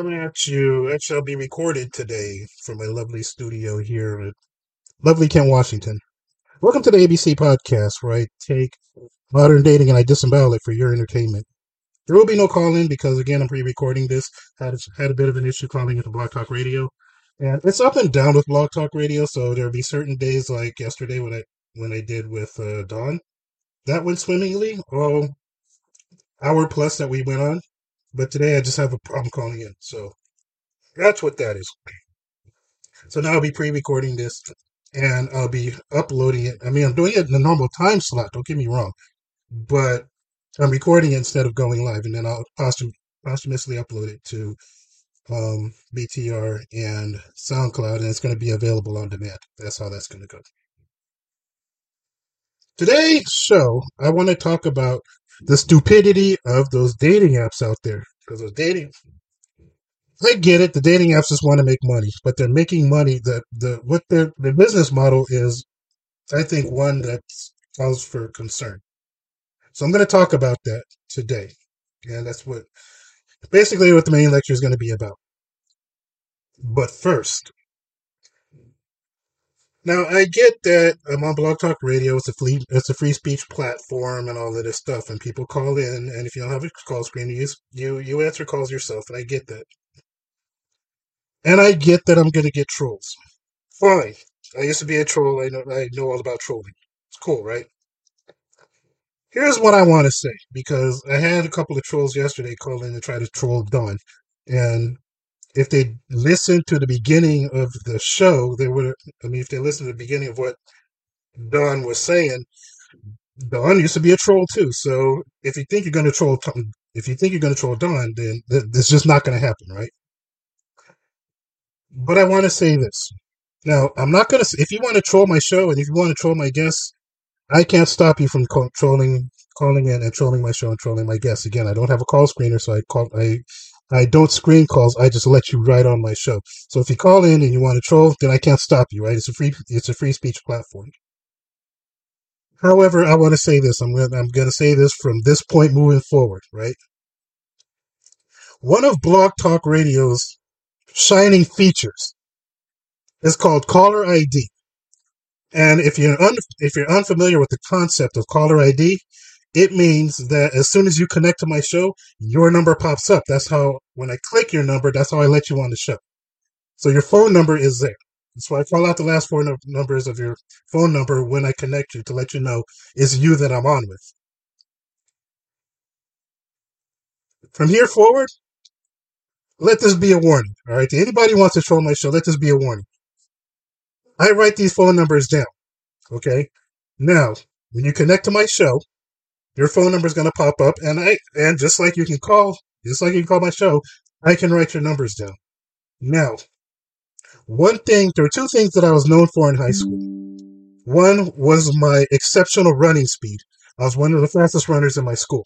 Coming at you. That shall be recorded today from my lovely studio here at lovely Kent, Washington. Welcome to the ABC podcast, where I take modern dating and I disembowel it for your entertainment. There will be no call in because, again, I'm pre recording this. Had, had a bit of an issue calling into Blog Talk Radio. And it's up and down with Blog Talk Radio, so there'll be certain days like yesterday when I when I did with uh, Dawn. That went swimmingly. Oh, hour plus that we went on. But today I just have a problem calling in. So that's what that is. So now I'll be pre recording this and I'll be uploading it. I mean, I'm doing it in the normal time slot, don't get me wrong. But I'm recording it instead of going live, and then I'll posthum- posthumously upload it to um, BTR and SoundCloud, and it's going to be available on demand. That's how that's going to go. Today's show, I want to talk about the stupidity of those dating apps out there. Because those dating, I get it. The dating apps just want to make money, but they're making money. The the what their their business model is, I think, one that calls for concern. So I'm going to talk about that today, and that's what basically what the main lecture is going to be about. But first, now I get that I'm on Blog Talk Radio. It's a free, it's a free speech platform and all of this stuff, and people call in. And if you don't have a call screen, you you you answer calls yourself, and I get that. And I get that I'm to get trolls. Fine. I used to be a troll. I know I know all about trolling. It's cool, right? Here's what I want to say because I had a couple of trolls yesterday call in to try to troll Dawn, and if they listened to the beginning of the show, they would. I mean, if they listened to the beginning of what Dawn was saying, Dawn used to be a troll too. So if you think you're going to troll, if you think you're going to troll Dawn, then it's just not going to happen, right? But I want to say this. Now, I'm not going to. If you want to troll my show and if you want to troll my guests, I can't stop you from trolling, calling in and trolling my show and trolling my guests. Again, I don't have a call screener, so I call I I don't screen calls. I just let you write on my show. So if you call in and you want to troll, then I can't stop you, right? It's a free it's a free speech platform. However, I want to say this. I'm going I'm going to say this from this point moving forward, right? One of Blog Talk Radio's shining features is called caller ID. And if you're un, if you're unfamiliar with the concept of caller ID, it means that as soon as you connect to my show, your number pops up. That's how when I click your number, that's how I let you on the show. So your phone number is there. So I call out the last four numbers of your phone number when I connect you to let you know it's you that I'm on with. From here forward, let this be a warning. All right. To anybody wants to troll my show, let this be a warning. I write these phone numbers down. Okay. Now, when you connect to my show, your phone number is going to pop up, and I and just like you can call, just like you can call my show, I can write your numbers down. Now, one thing, there were two things that I was known for in high school. One was my exceptional running speed. I was one of the fastest runners in my school.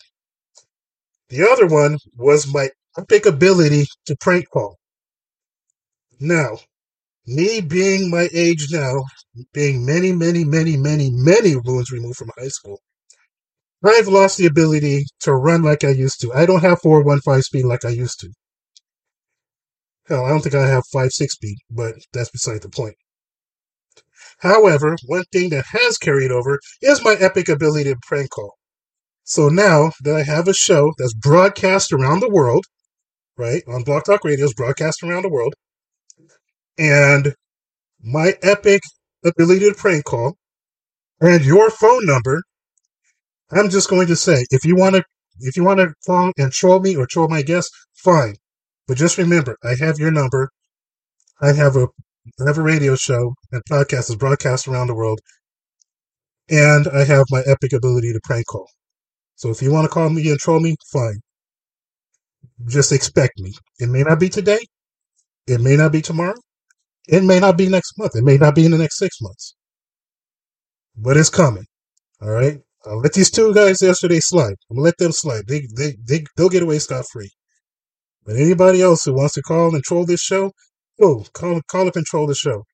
The other one was my epic ability to prank call. Now, me being my age now, being many, many, many, many, many moons removed from high school, I've lost the ability to run like I used to. I don't have 415 speed like I used to. Hell, I don't think I have 5 6 speed, but that's beside the point. However, one thing that has carried over is my epic ability to prank call. So now that I have a show that's broadcast around the world, right, on Blog Talk Radio, is broadcast around the world, and my epic ability to prank call, and your phone number I'm just going to say, if you want to, if you want to call and troll me or troll my guests, fine. But just remember, I have your number. I have a, I have a radio show and podcast is broadcast around the world, and I have my epic ability to prank call. So if you want to call me and troll me, fine. Just expect me. It may not be today. It may not be tomorrow. It may not be next month. It may not be in the next six months. But it's coming. All right. I'll let these two guys yesterday slide. I'm gonna let them slide. They they they they'll get away scot free. But anybody else who wants to call and troll this show, oh, call call and troll the show.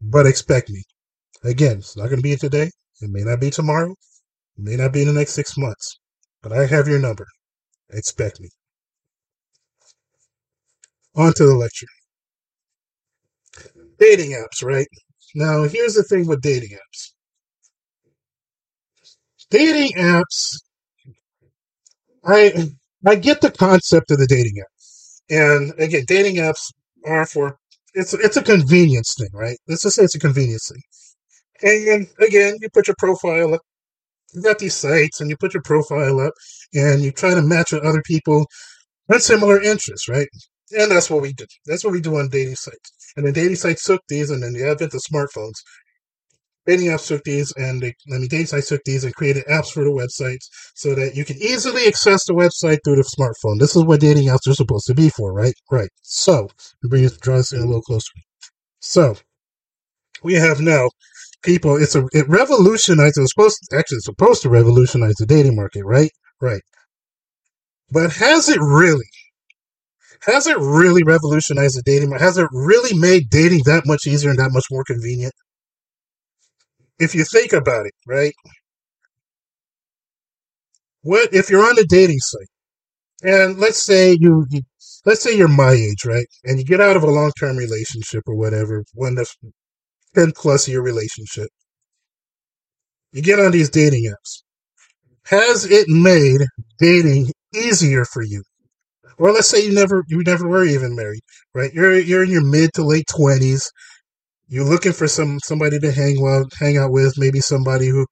But expect me. Again, it's not gonna be today. It may not be tomorrow. It may not be in the next six months. But I have your number. Expect me. On to the lecture. Dating apps, right? Now, here's the thing with dating apps. Dating apps, I I get the concept of the dating app, and again, dating apps are for it's it's a convenience thing, right? Let's just say it's a convenience thing. And again, you put your profile up. You got these sites, and you put your profile up, and you try to match with other people with similar interests, right? And that's what we do. That's what we do on dating sites. And the dating sites took these, and then the advent of smartphones, dating apps took these, and they, I mean, dating sites took these and created apps for the websites so that you can easily access the website through the smartphone. This is what dating apps are supposed to be for, right? Right. So, bring it, draw this in a little closer. So, we have now people. It's a it revolutionized. It's supposed to, actually it's supposed to revolutionize the dating market, right? Right. But has it really? Has it really revolutionized the dating market? Has it really made dating that much easier and that much more convenient? If you think about it, right? What if you're on a dating site and let's say you, you let's say you're my age, right? And you get out of a long term relationship or whatever, one that's 10 plus year relationship. You get on these dating apps. Has it made dating easier for you? Or let's say you never you never were even married, right? You're you're in your mid to late twenties. You're looking for some somebody to hang well hang out with, maybe somebody who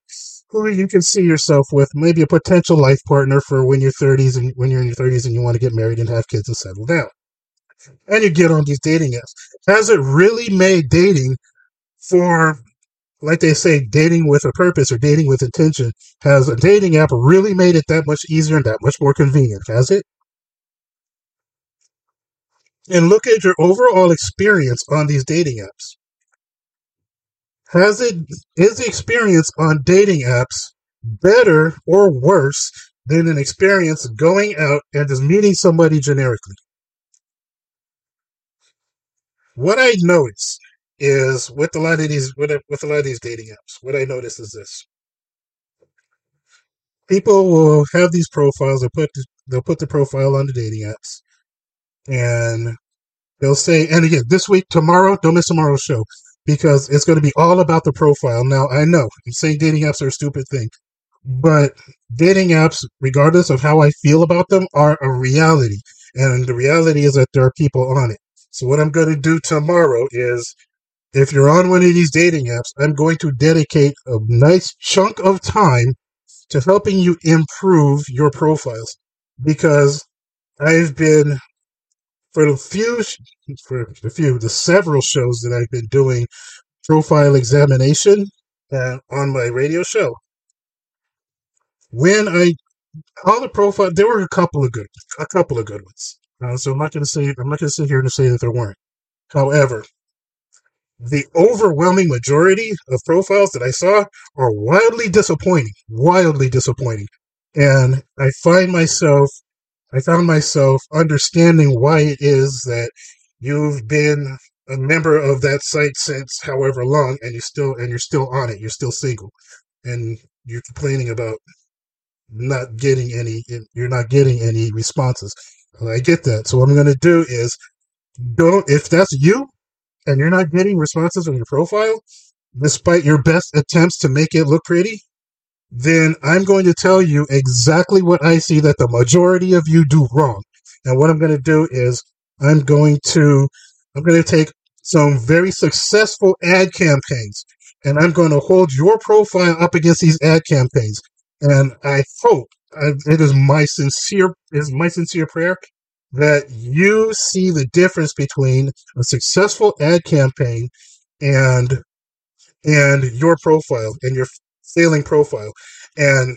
who you can see yourself with, maybe a potential life partner for when you're 30s and when you're in your 30s and you want to get married and have kids and settle down. And you get on these dating apps. Has it really made dating for like they say, dating with a purpose or dating with intention, has a dating app really made it that much easier and that much more convenient? Has it? And look at your overall experience on these dating apps. Has it is the experience on dating apps better or worse than an experience going out and just meeting somebody generically? What I notice is with a lot of these with a, with a lot of these dating apps. What I notice is this: people will have these profiles. They'll put they'll put the profile on the dating apps, and they'll say, and again, this week, tomorrow, don't miss tomorrow's show because it's going to be all about the profile. Now, I know I'm saying dating apps are a stupid thing, but dating apps, regardless of how I feel about them, are a reality, and the reality is that there are people on it. So what I'm going to do tomorrow is if you're on one of these dating apps, I'm going to dedicate a nice chunk of time to helping you improve your profiles because I've been for the few for the few the several shows that I've been doing profile examination uh, on my radio show. When I all the profile, there were a couple of good, a couple of good ones. Uh, so I'm not going to say I'm not going to sit here and say that there weren't. However, the overwhelming majority of profiles that I saw are wildly disappointing, wildly disappointing. And I find myself, I found myself understanding why it is that you've been a member of that site since however long and you still, and you're still on it. You're still single and you're complaining about not getting any, you're not getting any responses. I get that. So what I'm going to do is don't, if that's you, and you're not getting responses on your profile, despite your best attempts to make it look pretty, then I'm going to tell you exactly what I see that the majority of you do wrong. And what I'm going to do is I'm going to I'm going to take some very successful ad campaigns and I'm going to hold your profile up against these ad campaigns. And I hope uh, it is my sincere is my sincere prayer that you see the difference between a successful ad campaign and and your profile and your failing profile and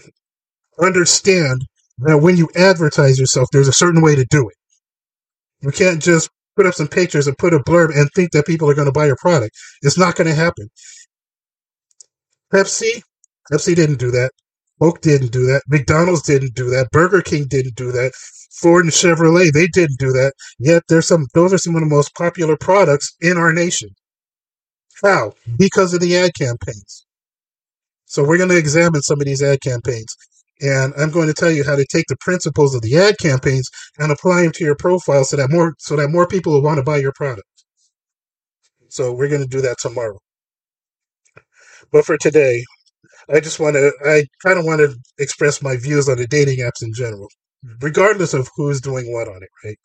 understand that when you advertise yourself there's a certain way to do it you can't just put up some pictures and put a blurb and think that people are going to buy your product it's not going to happen pepsi pepsi didn't do that Coke didn't do that. McDonald's didn't do that. Burger King didn't do that. Ford and Chevrolet, they didn't do that. Yet there's some those are some of the most popular products in our nation. How? Because of the ad campaigns. So we're going to examine some of these ad campaigns. and I'm going to tell you how to take the principles of the ad campaigns and apply them to your profile so that more so that more people will want to buy your product. So we're going to do that tomorrow. But for today, I just want to I kind of want to express my views on the dating apps in general, regardless of who's doing what on it, right?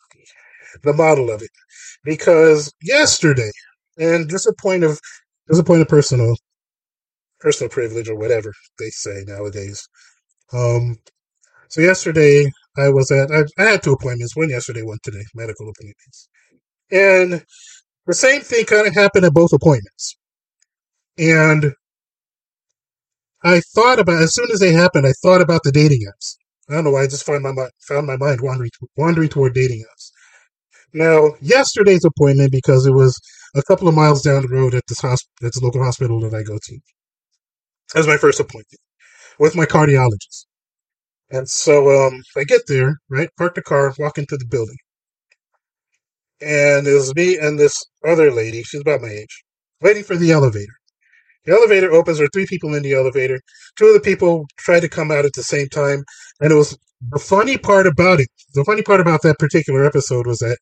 The model of it. Because yesterday, and just a point of just a point of personal personal privilege or whatever they say nowadays. Um, so yesterday I was at I, I had two appointments, one yesterday, one today, medical appointments, and the same thing kind of happened at both appointments, and I thought about as soon as they happened, I thought about the dating apps. I don't know why I just found my mind, found my mind wandering wandering toward dating apps. Now, yesterday's appointment because it was a couple of miles down the road at this hosp- at the local hospital that I go to. Was my first appointment with my cardiologist. And so um, I get there, right? Park the car, walk into the building. And it was me and this other lady, she's about my age, waiting for the elevator. The elevator opens, there are three people in the elevator. Two of the people try to come out at the same time. And it was the funny part about it, the funny part about that particular episode was that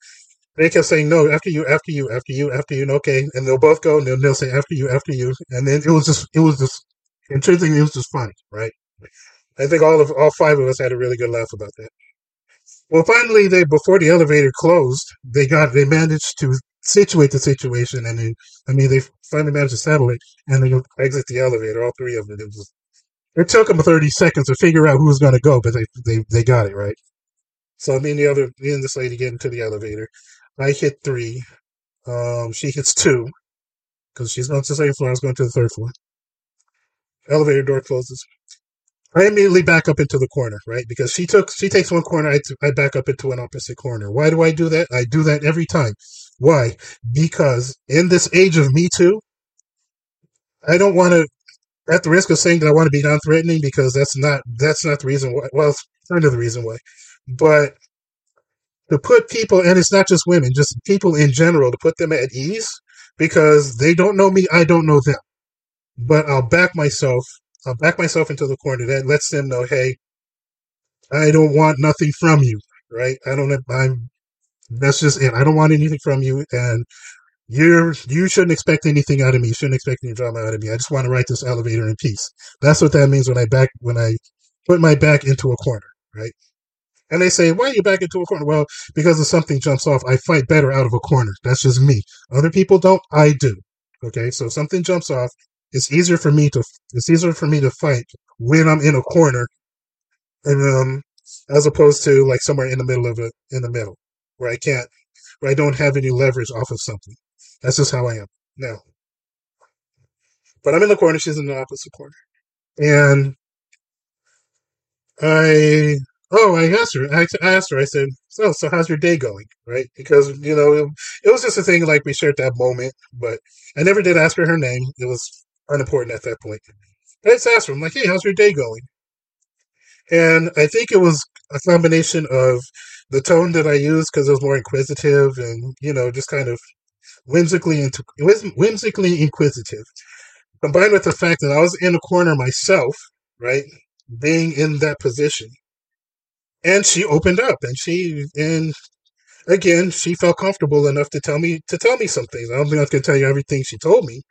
they kept saying, no, after you, after you, after you, after you, and okay. And they'll both go and they'll, they'll say, after you, after you. And then it was just, it was just, intrinsically, it was just funny, right? I think all of all five of us had a really good laugh about that. Well, finally, they before the elevator closed, they got they managed to situate the situation, and they, I mean, they finally managed to settle it, and they exit the elevator. All three of them. It was. It took them thirty seconds to figure out who was going to go, but they, they they got it right. So me and the other me and this lady get into the elevator. I hit three. Um, she hits two because she's going to the second floor. I was going to the third floor. Elevator door closes. I immediately back up into the corner, right? Because she took she takes one corner, I, I back up into an opposite corner. Why do I do that? I do that every time. Why? Because in this age of Me Too, I don't want to, at the risk of saying that I want to be non-threatening, because that's not that's not the reason why. Well, it's kind of the reason why, but to put people, and it's not just women, just people in general, to put them at ease, because they don't know me, I don't know them, but I'll back myself I'll back myself into the corner. That lets them know, hey, I don't want nothing from you, right? I don't. I'm. That's just it. I don't want anything from you, and you're you shouldn't expect anything out of me. You shouldn't expect any drama out of me. I just want to write this elevator in peace. That's what that means when I back when I put my back into a corner, right? And they say, why are you back into a corner? Well, because if something jumps off, I fight better out of a corner. That's just me. Other people don't. I do. Okay, so something jumps off, it's easier for me to it's easier for me to fight when I'm in a corner, and um, as opposed to like somewhere in the middle of it, in the middle, where I can't, where I don't have any leverage off of something. That's just how I am now. But I'm in the corner; she's in the opposite corner, and I Oh, I asked her. I asked her. I said, "So, so how's your day going?" Right? Because you know, it, it, was just a thing like we shared that moment, but I never did ask her her name. It was unimportant at that point. I just asked her, I'm like, hey, how's your day going? And I think it was a combination of the tone that I used because it was more inquisitive and, you know, just kind of whimsically, whimsically inquisitive, combined with the fact that I was in a corner myself, right, being in that position. And she opened up and she, and again, she felt comfortable enough to tell me, to tell me some things. I don't think I can tell you everything she told me,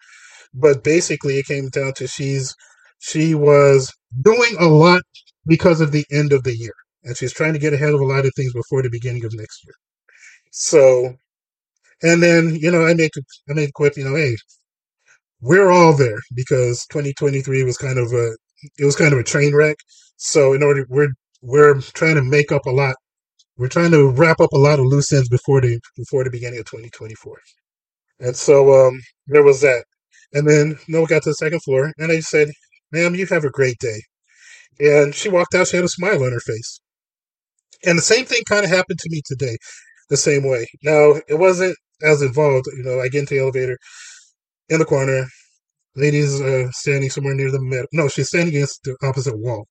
but basically it came down to she's she was doing a lot because of the end of the year and she's trying to get ahead of a lot of things before the beginning of next year. So and then you know i make i make quip you know hey we're all there because 2023 was kind of a it was kind of a train wreck. So in order we're we're trying to make up a lot we're trying to wrap up a lot of loose ends before the before the beginning of 2024 and so um there was that and then Noah got to the second floor, and I said, Ma'am, you have a great day. And she walked out, she had a smile on her face. And the same thing kind of happened to me today, the same way. Now, it wasn't as involved. You know, I get into the elevator in the corner. Lady's uh, standing somewhere near the middle. No, she's standing against the opposite wall.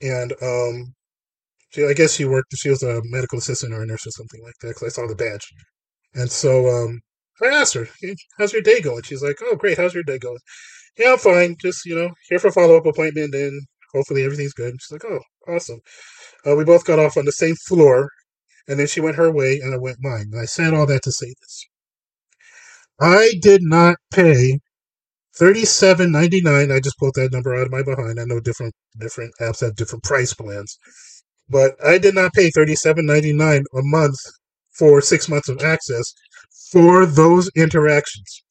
And um, she, I guess she worked, she was a medical assistant or a nurse or something like that because I saw the badge. And so um, I asked her, "How's your day going?" She's like, "Oh, great. How's your day going?" Yeah, I'm fine. Just you know, here for follow up appointment, and Hopefully everything's good. She's like, oh, awesome. Uh, we both got off on the same floor, and then she went her way, and I went mine. And I said all that to say this. I did not pay thirty-seven ninety-nine. I just pulled that number out of my behind. I know different different apps have different price plans, but I did not pay thirty-seven ninety-nine a month for six months of access for those interactions.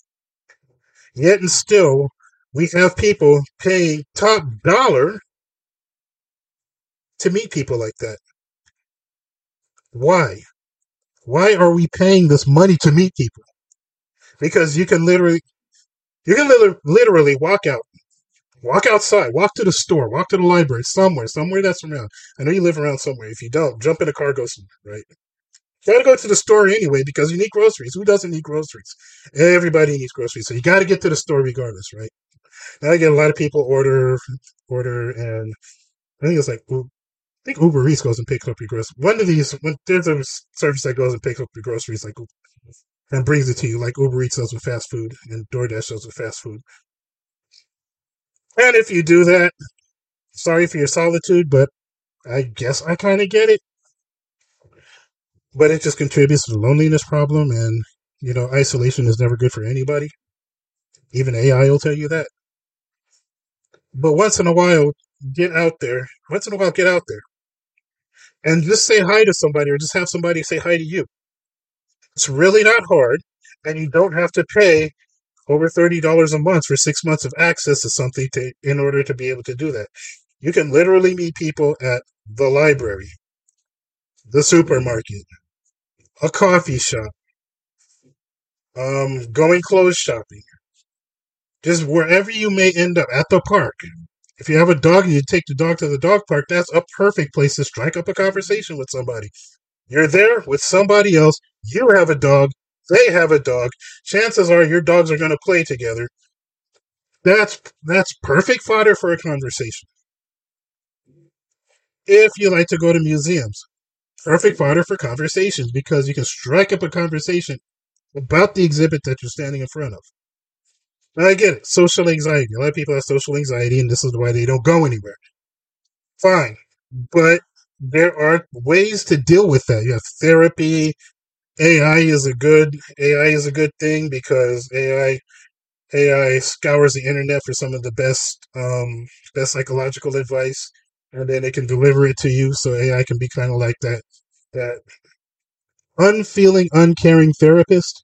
Yet and still, we have people paying top dollar to meet people like that. Why? Why are we paying this money to meet people? Because you can literally, you can literally walk out, walk outside, walk to the store, walk to the library, somewhere, somewhere that's around. I know you live around somewhere. If you don't, jump in a car, go somewhere, right? You gotta go to the store anyway because you need groceries. Who doesn't need groceries? Everybody needs groceries, so you gotta get to the store regardless, right? Now I get a lot of people order, order, and I think it's like I think Uber Eats goes and picks up your groceries. One of these, when there's a service that goes and picks up your groceries, like and brings it to you, like Uber Eats does with fast food and DoorDash does with fast food. And if you do that, sorry for your solitude, but I guess I kind of get it but it just contributes to the loneliness problem and you know isolation is never good for anybody. Even ai will tell you that. But once in a while get out there. Once in a while get out there. And just say hi to somebody or just have somebody say hi to you. It's really not hard and you don't have to pay over $30 a month for six months of access to something to, in order to be able to do that. You can literally meet people at the library the supermarket a coffee shop, um, going clothes shopping, just wherever you may end up at the park. If you have a dog and you take the dog to the dog park, that's a perfect place to strike up a conversation with somebody. You're there with somebody else. You have a dog. They have a dog. Chances are your dogs are going to play together. That's that's perfect fodder for a conversation. If you like to go to museums, perfect fodder for conversations because you can strike up a conversation about the exhibit that you're standing in front of. Now, I get it. Social anxiety. A lot of people have social anxiety, and this is why they don't go anywhere. Fine. But there are ways to deal with that. You have therapy. AI is a good AI is a good thing because AI AI scours the internet for some of the best um, best psychological advice and then it can deliver it to you. So AI can be kind of like that that unfeeling, uncaring therapist.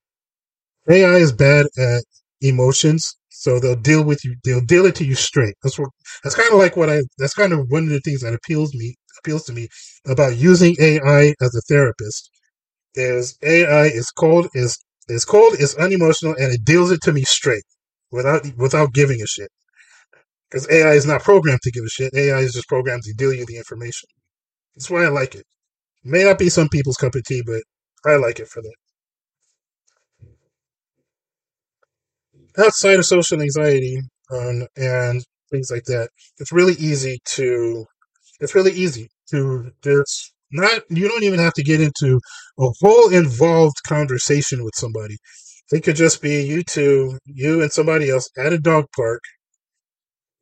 AI is bad at emotions, so they'll deal with you. They'll deal it to you straight. That's what. That's kind of like what I. That's kind of one of the things that appeals me appeals to me about using AI as a therapist. Is AI is cold is is cold is unemotional and it deals it to me straight without without giving a shit. Because AI is not programmed to give a shit. AI is just programmed to deal you the information. That's why I like it. May not be some people's cup of tea, but I like it for that. Outside of social anxiety um, and things like that, it's really easy to. It's really easy to. just not. You don't even have to get into a whole involved conversation with somebody. It could just be you two, you and somebody else at a dog park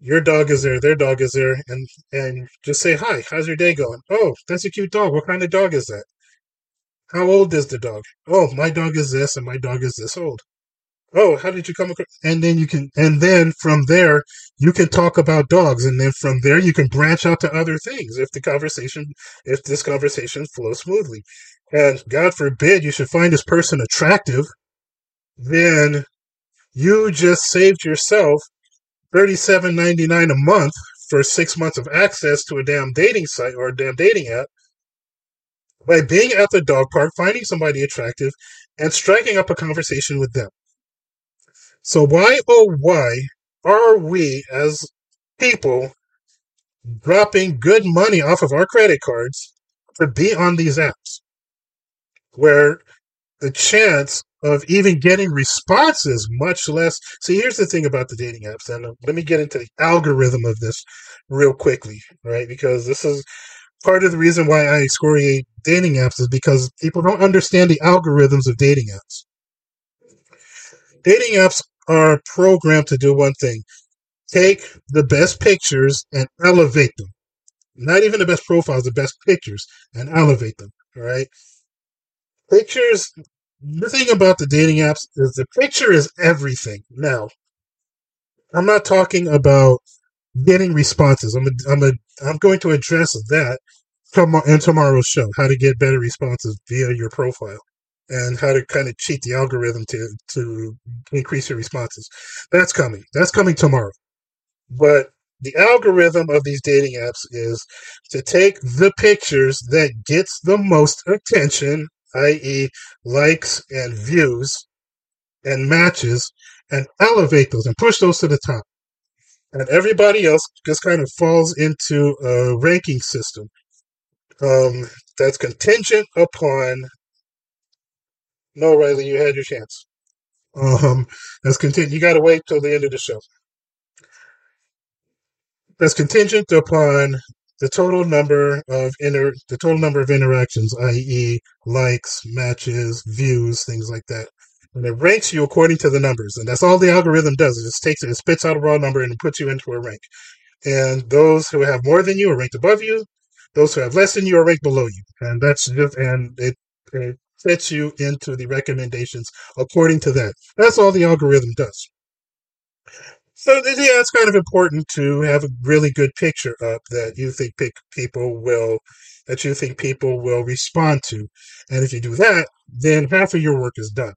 your dog is there, their dog is there, and and just say hi. How's your day going? Oh, that's a cute dog. What kind of dog is that? How old is the dog? Oh, my dog is this, and my dog is this old. Oh, how did you come across? And then you can, and then from there you can talk about dogs, and then from there you can branch out to other things if the conversation, if this conversation flows smoothly. And God forbid you should find this person attractive, then you just saved yourself thirty-seven ninety-nine a month for six months of access to a damn dating site or a damn dating app by being at the dog park, finding somebody attractive, and striking up a conversation with them. So why oh why are we as people dropping good money off of our credit cards to be on these apps where the chance of even getting responses, much less. See, here's the thing about the dating apps, and let me get into the algorithm of this real quickly, right? Because this is part of the reason why I excoriate dating apps is because people don't understand the algorithms of dating apps. Dating apps are programmed to do one thing take the best pictures and elevate them. Not even the best profiles, the best pictures and elevate them. All right. Pictures. The thing about the dating apps is the picture is everything. Now, I'm not talking about getting responses. I'm a, I'm a, I'm going to address that in tomorrow's show. How to get better responses via your profile, and how to kind of cheat the algorithm to to increase your responses. That's coming. That's coming tomorrow. But the algorithm of these dating apps is to take the pictures that gets the most attention, i.e., likes and views and matches, and elevate those and push those to the top. And everybody else just kind of falls into a ranking system um, that's contingent upon. No, Riley, you had your chance. Um, that's contingent. You got to wait till the end of the show that's contingent upon the total number of inter the total number of interactions, i.e., likes, matches, views, things like that. And it ranks you according to the numbers, and that's all the algorithm does. It just takes it, it spits out a raw number, and it puts you into a rank. And those who have more than you are ranked above you. Those who have less than you are ranked below you. And that's just and it, it fits you into the recommendations according to that. That's all the algorithm does. So yeah, it's kind of important to have a really good picture up that you think people will that you think people will respond to, and if you do that, then half of your work is done.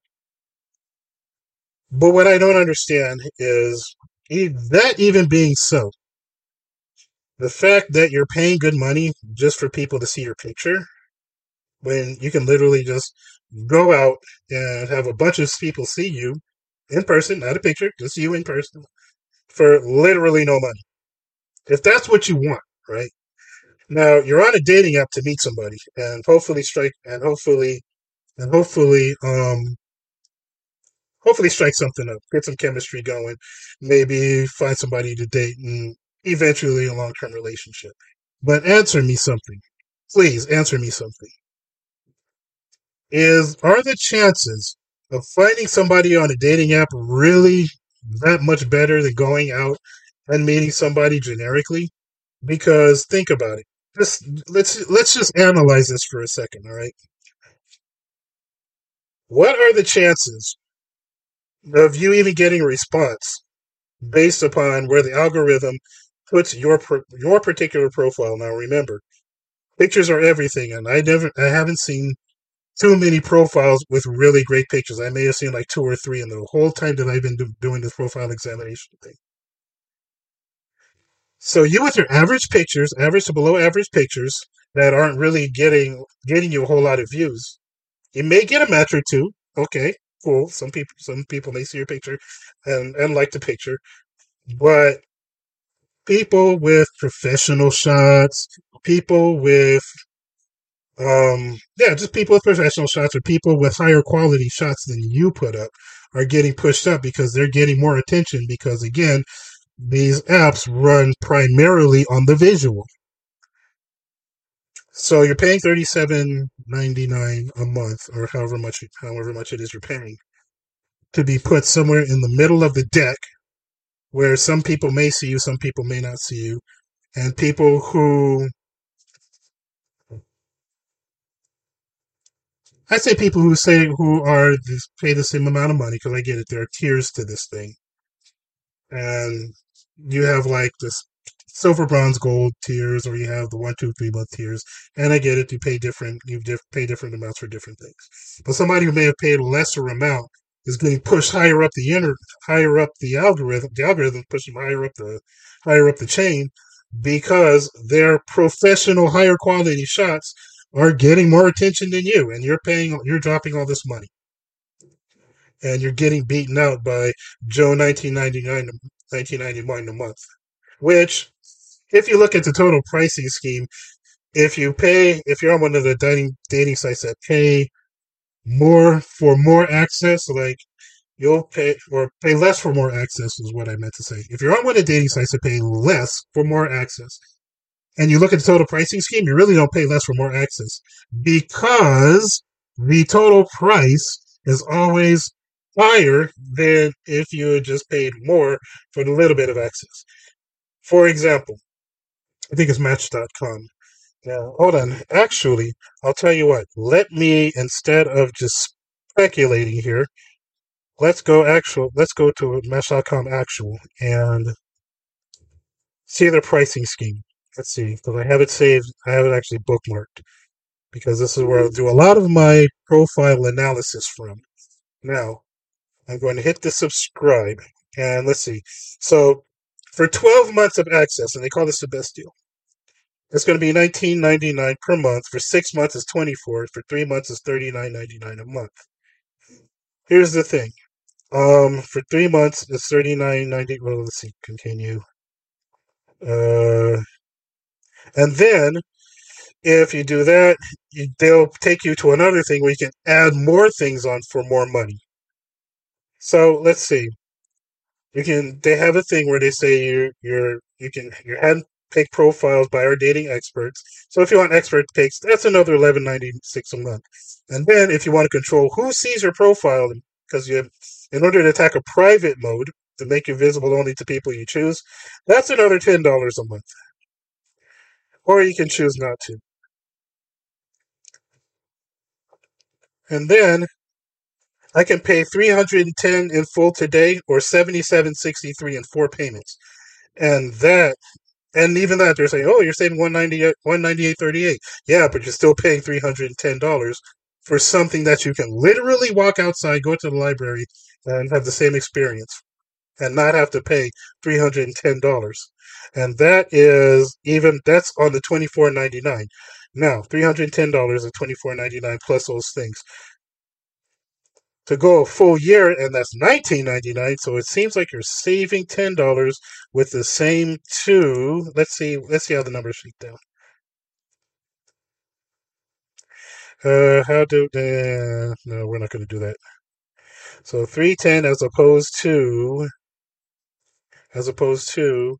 But what I don't understand is that even being so, the fact that you're paying good money just for people to see your picture, when you can literally just go out and have a bunch of people see you in person, not a picture, just you in person, for literally no money. If that's what you want, right? Now you're on a dating app to meet somebody and hopefully strike and hopefully and hopefully um hopefully strike something up, get some chemistry going, maybe find somebody to date and eventually a long term relationship. But answer me something. Please answer me something. Is are the chances of finding somebody on a dating app really that much better than going out and meeting somebody generically? Because think about it. Just let's let's just analyze this for a second all right? What are the chances of you even getting a response based upon where the algorithm puts your your particular profile? Now remember pictures are everything and i never i haven't seen too many profiles with really great pictures. I may have seen like two or three in the whole time that I've been do- doing this profile examination thing. So you with your average pictures, average to below average pictures that aren't really getting getting you a whole lot of views. You may get a match or two. Okay, cool. Some people some people may see your picture and, and like the picture. But people with professional shots, people with um, yeah, just people with professional shots or people with higher quality shots than you put up are getting pushed up because they're getting more attention because again, these apps run primarily on the visual. So you're paying thirty seven ninety nine a month or however much however much it is you're paying to be put somewhere in the middle of the deck where some people may see you, some people may not see you, and people who I say people who say who are pay the same amount of money because I get it. There are tiers to this thing, and you have like this silver, bronze, gold tiers, or you have the one, two, three month tiers. And I get it. You pay different. You diff- pay different amounts for different things. But somebody who may have paid a lesser amount is getting pushed higher up the inner, higher up the algorithm. The algorithm pushing higher up the higher up the chain because they're professional, higher quality shots are getting more attention than you, and you're paying, you're dropping all this money, and you're getting beaten out by Joe 1999 1991 a month. Which, if you look at the total pricing scheme, if you pay, if you're on one of the dating dating sites that pay more for more access, like you'll pay or pay less for more access is what I meant to say. If you're on one of the dating sites that pay less for more access, and you look at the total pricing scheme, you really don't pay less for more access because the total price is always higher than if you had just paid more for the little bit of access. For example, I think it's Match.com. Now, hold on. Actually, I'll tell you what. Let me, instead of just speculating here, let's go actual. Let's go to Match.com actual and see their pricing scheme. Let's see, because I have it saved. I have it actually bookmarked because this is where I'll do a lot of my profile analysis from. Now, I'm going to hit the subscribe and let's see. So, for 12 months of access, and they call this the best deal. It's going to be 19.99 per month. For six months, it's 24. For three months, it's 39.99 a month. Here's the thing. Um, for three months, it's 39.90. Well, let's see. Continue. Uh, and then if you do that, you, they'll take you to another thing where you can add more things on for more money. So let's see. You can. They have a thing where they say you're you're you can your hand pick profiles by our dating experts. So if you want expert picks, that's another eleven ninety six a month. And then if you want to control who sees your profile, because you have, in order to attack a private mode to make you visible only to people you choose, that's another ten dollars a month. Or you can choose not to. And then I can pay 310 in full today or 77.63 in four payments. And that and even that they're saying, "Oh, you're saving 198 198.38." Yeah, but you're still paying $310 for something that you can literally walk outside, go to the library and have the same experience and not have to pay $310. And that is even that's on the 24.99. Now, $310 and 24.99 plus those things to go a full year, and that's nineteen ninety nine. So it seems like you're saving ten dollars with the same two. Let's see. Let's see how the numbers shake down. Uh, how do? Uh, no, we're not going to do that. So three ten as opposed to, as opposed to,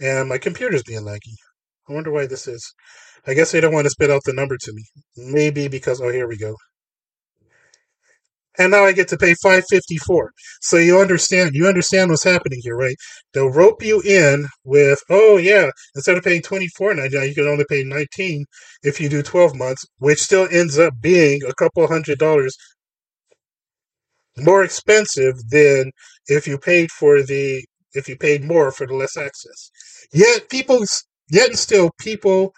and my computer's being laggy. I wonder why this is. I guess they don't want to spit out the number to me. Maybe because oh here we go and now I get to pay five fifty four. So you understand you understand what's happening here, right? They'll rope you in with, oh yeah, instead of paying twenty four ninety nine, you can only pay nineteen if you do twelve months, which still ends up being a couple hundred dollars more expensive than if you paid for the if you paid more for the less access. Yet people yet and still people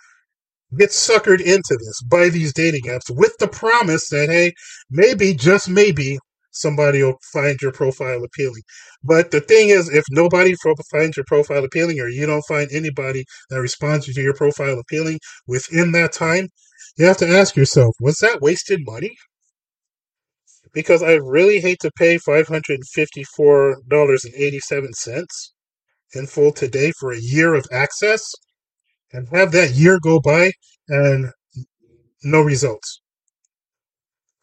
get suckered into this by these dating apps with the promise that hey, maybe just maybe somebody will find your profile appealing. But the thing is, if nobody finds your profile appealing, or you don't find anybody that responds to your profile appealing within that time, you have to ask yourself, was that wasted money? Because I really hate to pay five hundred and fifty-four dollars and eighty-seven cents in full today for a year of access and have that year go by and no results.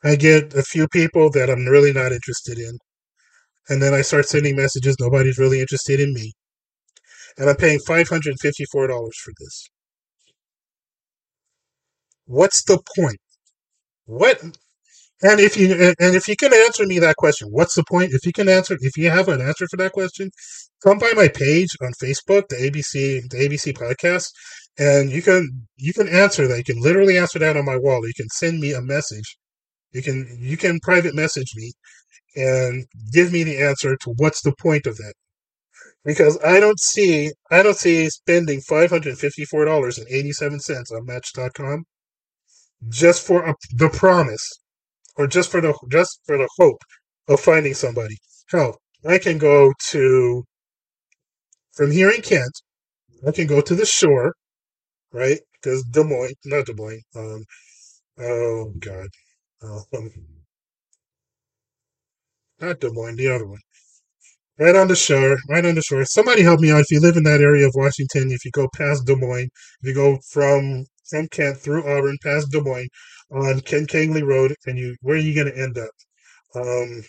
I get a few people that I'm really not interested in. And then I start sending messages, nobody's really interested in me. And I'm paying $554 for this. What's the point? What and if you and if you can answer me that question, what's the point? If you can answer, if you have an answer for that question, come by my page on Facebook, the ABC the ABC podcast, and you can you can answer that. You can literally answer that on my wall. You can send me a message. You can you can private message me and give me the answer to what's the point of that. Because I don't see I don't see spending five hundred fifty four dollars and eighty seven cents on Match.com just for a, the promise or just for the just for the hope of finding somebody. Hell, I can go to from here in Kent. I can go to the shore, right? Because Des Moines, not Des Moines. Um, oh God, um, not Des Moines, the other one. Right on the shore, right on the shore. Somebody help me out. If you live in that area of Washington, if you go past Des Moines, if you go from from Kent through Auburn past Des Moines, on Ken Kangley Road, and you where are you going to end up? Um,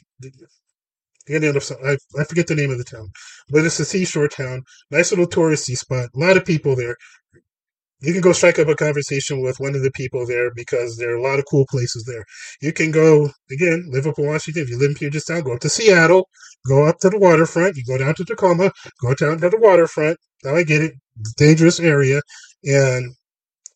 you're gonna end up. I, I forget the name of the town, but it's a seashore town, nice little touristy spot. A lot of people there. you can go strike up a conversation with one of the people there because there are a lot of cool places there. You can go again, live up in Washington. If you live in Puget Sound, go up to Seattle, go up to the waterfront. You go down to Tacoma, go down to the waterfront. Now I get it, dangerous area, and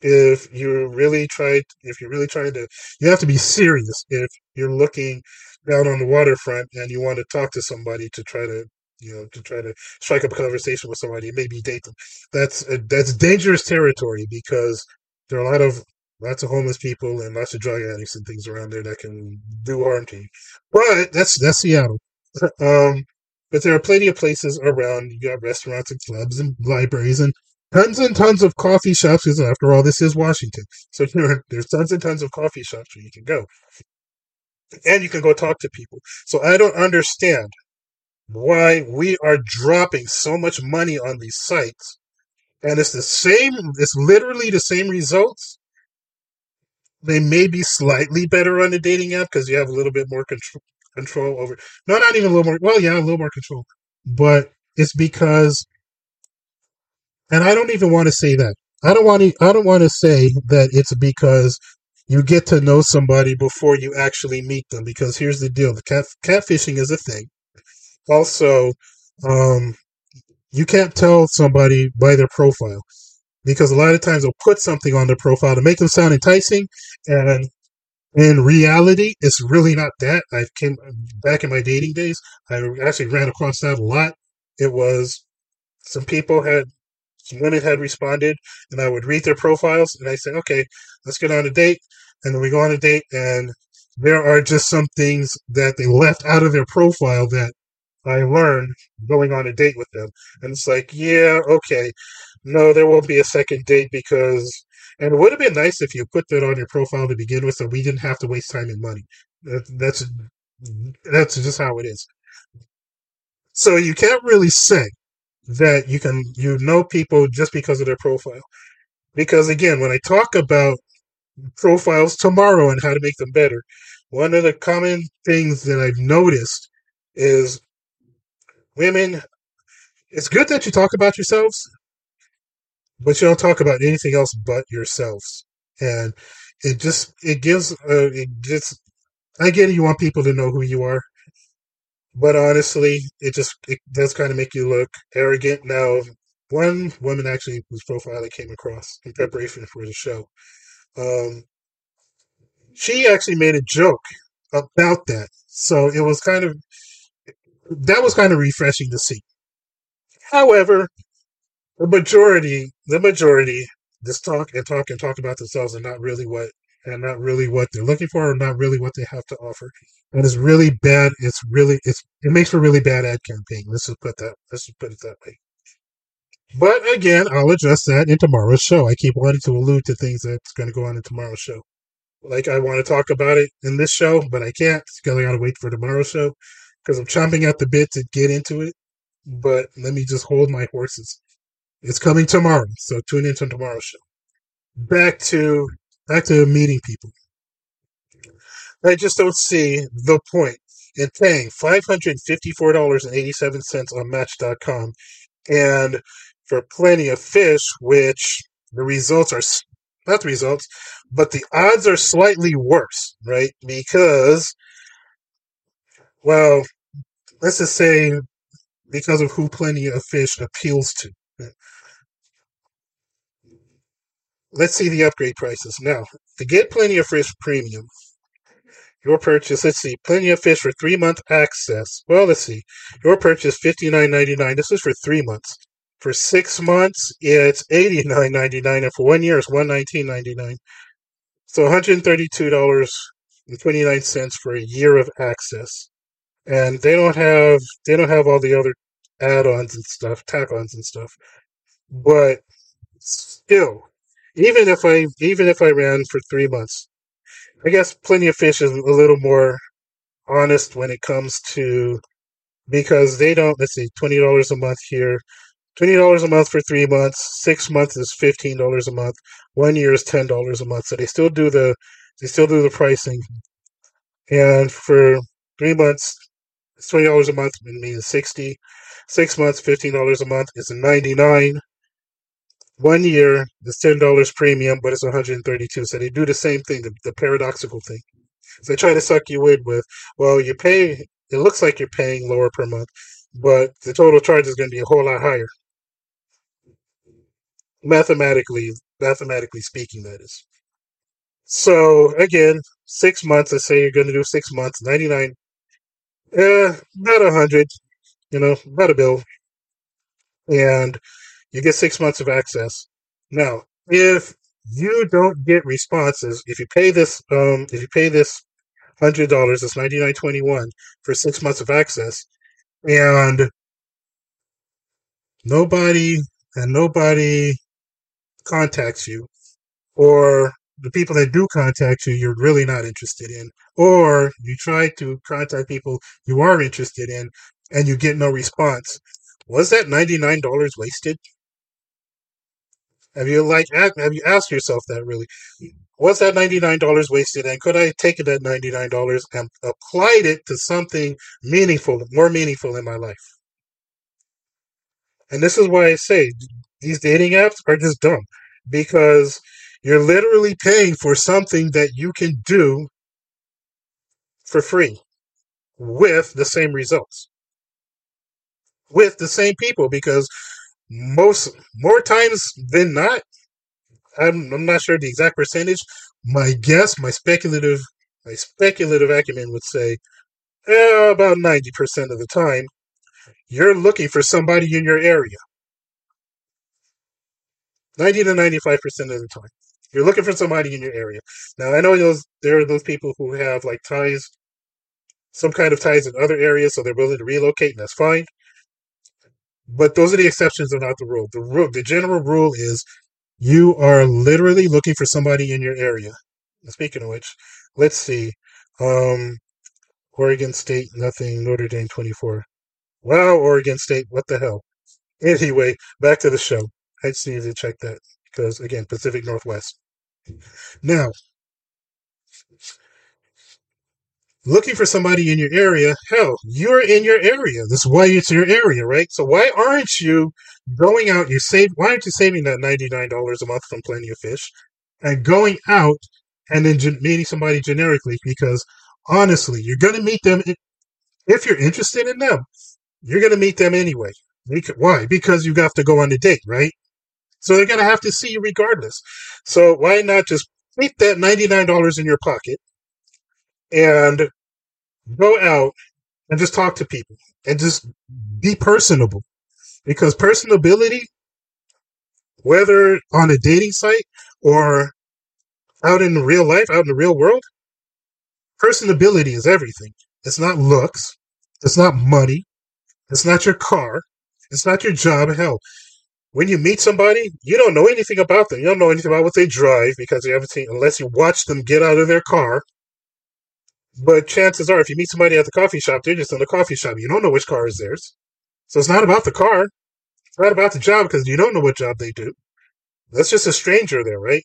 if you're really trying, if you're really trying to, you have to be serious. If you're looking down on the waterfront and you want to talk to somebody to try to you know, to try to strike up a conversation with somebody, and maybe date them. That's uh, that's dangerous territory because there are a lot of lots of homeless people and lots of drug addicts and things around there that can do harm to you. But that's that's Seattle. um, but there are plenty of places around. You got restaurants and clubs and libraries and tons and tons of coffee shops. Because after all, this is Washington, so there, there's tons and tons of coffee shops where you can go, and you can go talk to people. So I don't understand why we are dropping so much money on these sites and it's the same it's literally the same results they may be slightly better on the dating app because you have a little bit more control control over no not even a little more well yeah a little more control but it's because and i don't even want to say that i don't want to i don't want to say that it's because you get to know somebody before you actually meet them because here's the deal the cat catfishing is a thing also, um, you can't tell somebody by their profile because a lot of times they'll put something on their profile to make them sound enticing, and in reality, it's really not that. I came back in my dating days. I actually ran across that a lot. It was some people had some women had responded, and I would read their profiles, and I say, "Okay, let's get on a date." And then we go on a date, and there are just some things that they left out of their profile that I learned going on a date with them. And it's like, yeah, okay. No, there won't be a second date because, and it would have been nice if you put that on your profile to begin with so we didn't have to waste time and money. That's, that's just how it is. So you can't really say that you can, you know people just because of their profile. Because again, when I talk about profiles tomorrow and how to make them better, one of the common things that I've noticed is women, it's good that you talk about yourselves, but you don't talk about anything else but yourselves. And it just it gives uh, it just I get it. You want people to know who you are, but honestly, it just it does kind of make you look arrogant. Now, one woman actually whose profile I came across in preparation for the show, um, she actually made a joke about that. So it was kind of that was kind of refreshing to see. However, the majority, the majority, just talk and talk and talk about themselves and not really what and not really what they're looking for or not really what they have to offer. And it's really bad. It's really it's it makes for really bad ad campaign. Let's just put that let's just put it that way. But again, I'll address that in tomorrow's show. I keep wanting to allude to things that's going to go on in tomorrow's show. Like I want to talk about it in this show, but I can't because I got to wait for tomorrow's show because I'm chomping at the bit to get into it. But let me just hold my horses. It's coming tomorrow, so tune into tomorrow's show. Back to back to meeting people. I just don't see the point in paying five hundred fifty-four dollars and eighty-seven cents on Match.com, and for plenty of fish, which the results are not the results, but the odds are slightly worse, right? Because well, let's just say because of who Plenty of Fish appeals to. Let's see the upgrade prices. Now, to get Plenty of Fish Premium, your purchase, let's see, Plenty of Fish for three month access. Well, let's see. Your purchase fifty nine ninety nine. This is for three months. For six months, it's eighty nine ninety nine, and for one year, it's one nineteen ninety nine. So one hundred thirty two dollars and twenty nine cents for a year of access and they don't have they don't have all the other add-ons and stuff, tack-ons and stuff. But still, even if I even if I ran for three months, I guess Plenty of Fish is a little more honest when it comes to because they don't. Let's see, twenty dollars a month here. Twenty dollars a month for three months. Six months is fifteen dollars a month. One year is ten dollars a month. So they still do the they still do the pricing. And for three months, it's twenty dollars a month. It means sixty. Six months, fifteen dollars a month is ninety nine. One year it's ten dollars premium, but it's one hundred and thirty-two. So they do the same thing, the, the paradoxical thing. So they try to suck you in with, well, you pay. It looks like you're paying lower per month, but the total charge is going to be a whole lot higher. Mathematically, mathematically speaking, that is. So again, six months. Let's say you're going to do six months, ninety-nine. Eh, about a hundred. You know, about a bill, and you get six months of access. Now, if you don't get responses, if you pay this, um, if you pay this hundred dollars, it's ninety nine twenty one for six months of access, and nobody and nobody contacts you, or the people that do contact you, you're really not interested in, or you try to contact people you are interested in, and you get no response. Was that ninety nine dollars wasted? Have you like have you asked yourself that really? Was that ninety nine dollars wasted, and could I take that ninety nine dollars and applied it to something meaningful, more meaningful in my life? And this is why I say these dating apps are just dumb because you're literally paying for something that you can do for free with the same results with the same people because most more times than not, I'm, I'm not sure the exact percentage. My guess, my speculative, my speculative acumen would say, eh, about ninety percent of the time, you're looking for somebody in your area. Ninety to ninety-five percent of the time, you're looking for somebody in your area. Now, I know those there are those people who have like ties, some kind of ties in other areas, so they're willing to relocate, and that's fine. But those are the exceptions and not the rule. The rule, the general rule is you are literally looking for somebody in your area. Speaking of which, let's see. Um, Oregon State, nothing. Notre Dame, 24. Wow, Oregon State, what the hell? Anyway, back to the show. I just needed to check that because, again, Pacific Northwest. Now, looking for somebody in your area, hell, you're in your area. That's why it's your area, right? So why aren't you going out? You save. Why aren't you saving that ninety nine dollars a month from Plenty of Fish, and going out and then gen- meeting somebody generically? Because honestly, you're going to meet them if you're interested in them. You're going to meet them anyway. Why? Because you have to go on a date, right? So they're going to have to see you regardless. So why not just keep that ninety nine dollars in your pocket? And go out and just talk to people and just be personable. Because personability whether on a dating site or out in real life out in the real world personability is everything. It's not looks. It's not money. It's not your car. It's not your job. Hell when you meet somebody you don't know anything about them. You don't know anything about what they drive because you haven't seen unless you watch them get out of their car but chances are, if you meet somebody at the coffee shop, they're just in the coffee shop. You don't know which car is theirs. So it's not about the car. It's not about the job because you don't know what job they do. That's just a stranger there, right?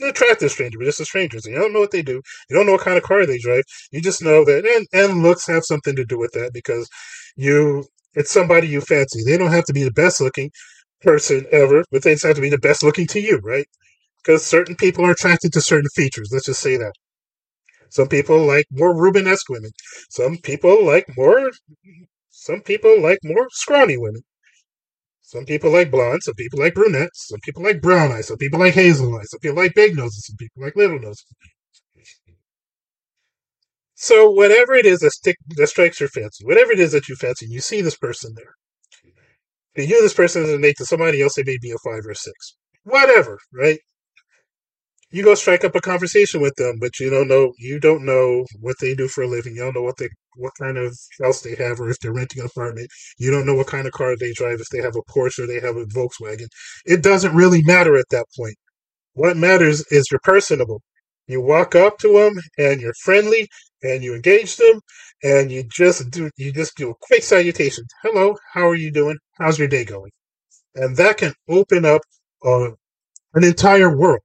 An attractive stranger, but just a stranger. So you don't know what they do. You don't know what kind of car they drive. You just know that, and, and looks have something to do with that because you, it's somebody you fancy. They don't have to be the best looking person ever, but they just have to be the best looking to you, right? Because certain people are attracted to certain features. Let's just say that. Some people like more Rubenesque women. Some people like more. Some people like more scrawny women. Some people like blonde. Some people like brunettes. Some people like brown eyes. Some people like hazel eyes. Some people like big noses. Some people like little noses. So whatever it is that, stick, that strikes your fancy, whatever it is that you fancy, you see this person there. You this person is a mate to somebody else, they may be a five or six. Whatever, right? You go strike up a conversation with them, but you don't know you don't know what they do for a living. You don't know what they what kind of house they have, or if they're renting an apartment. You don't know what kind of car they drive, if they have a Porsche or they have a Volkswagen. It doesn't really matter at that point. What matters is you're personable. You walk up to them and you're friendly and you engage them and you just do you just do a quick salutation. Hello, how are you doing? How's your day going? And that can open up an entire world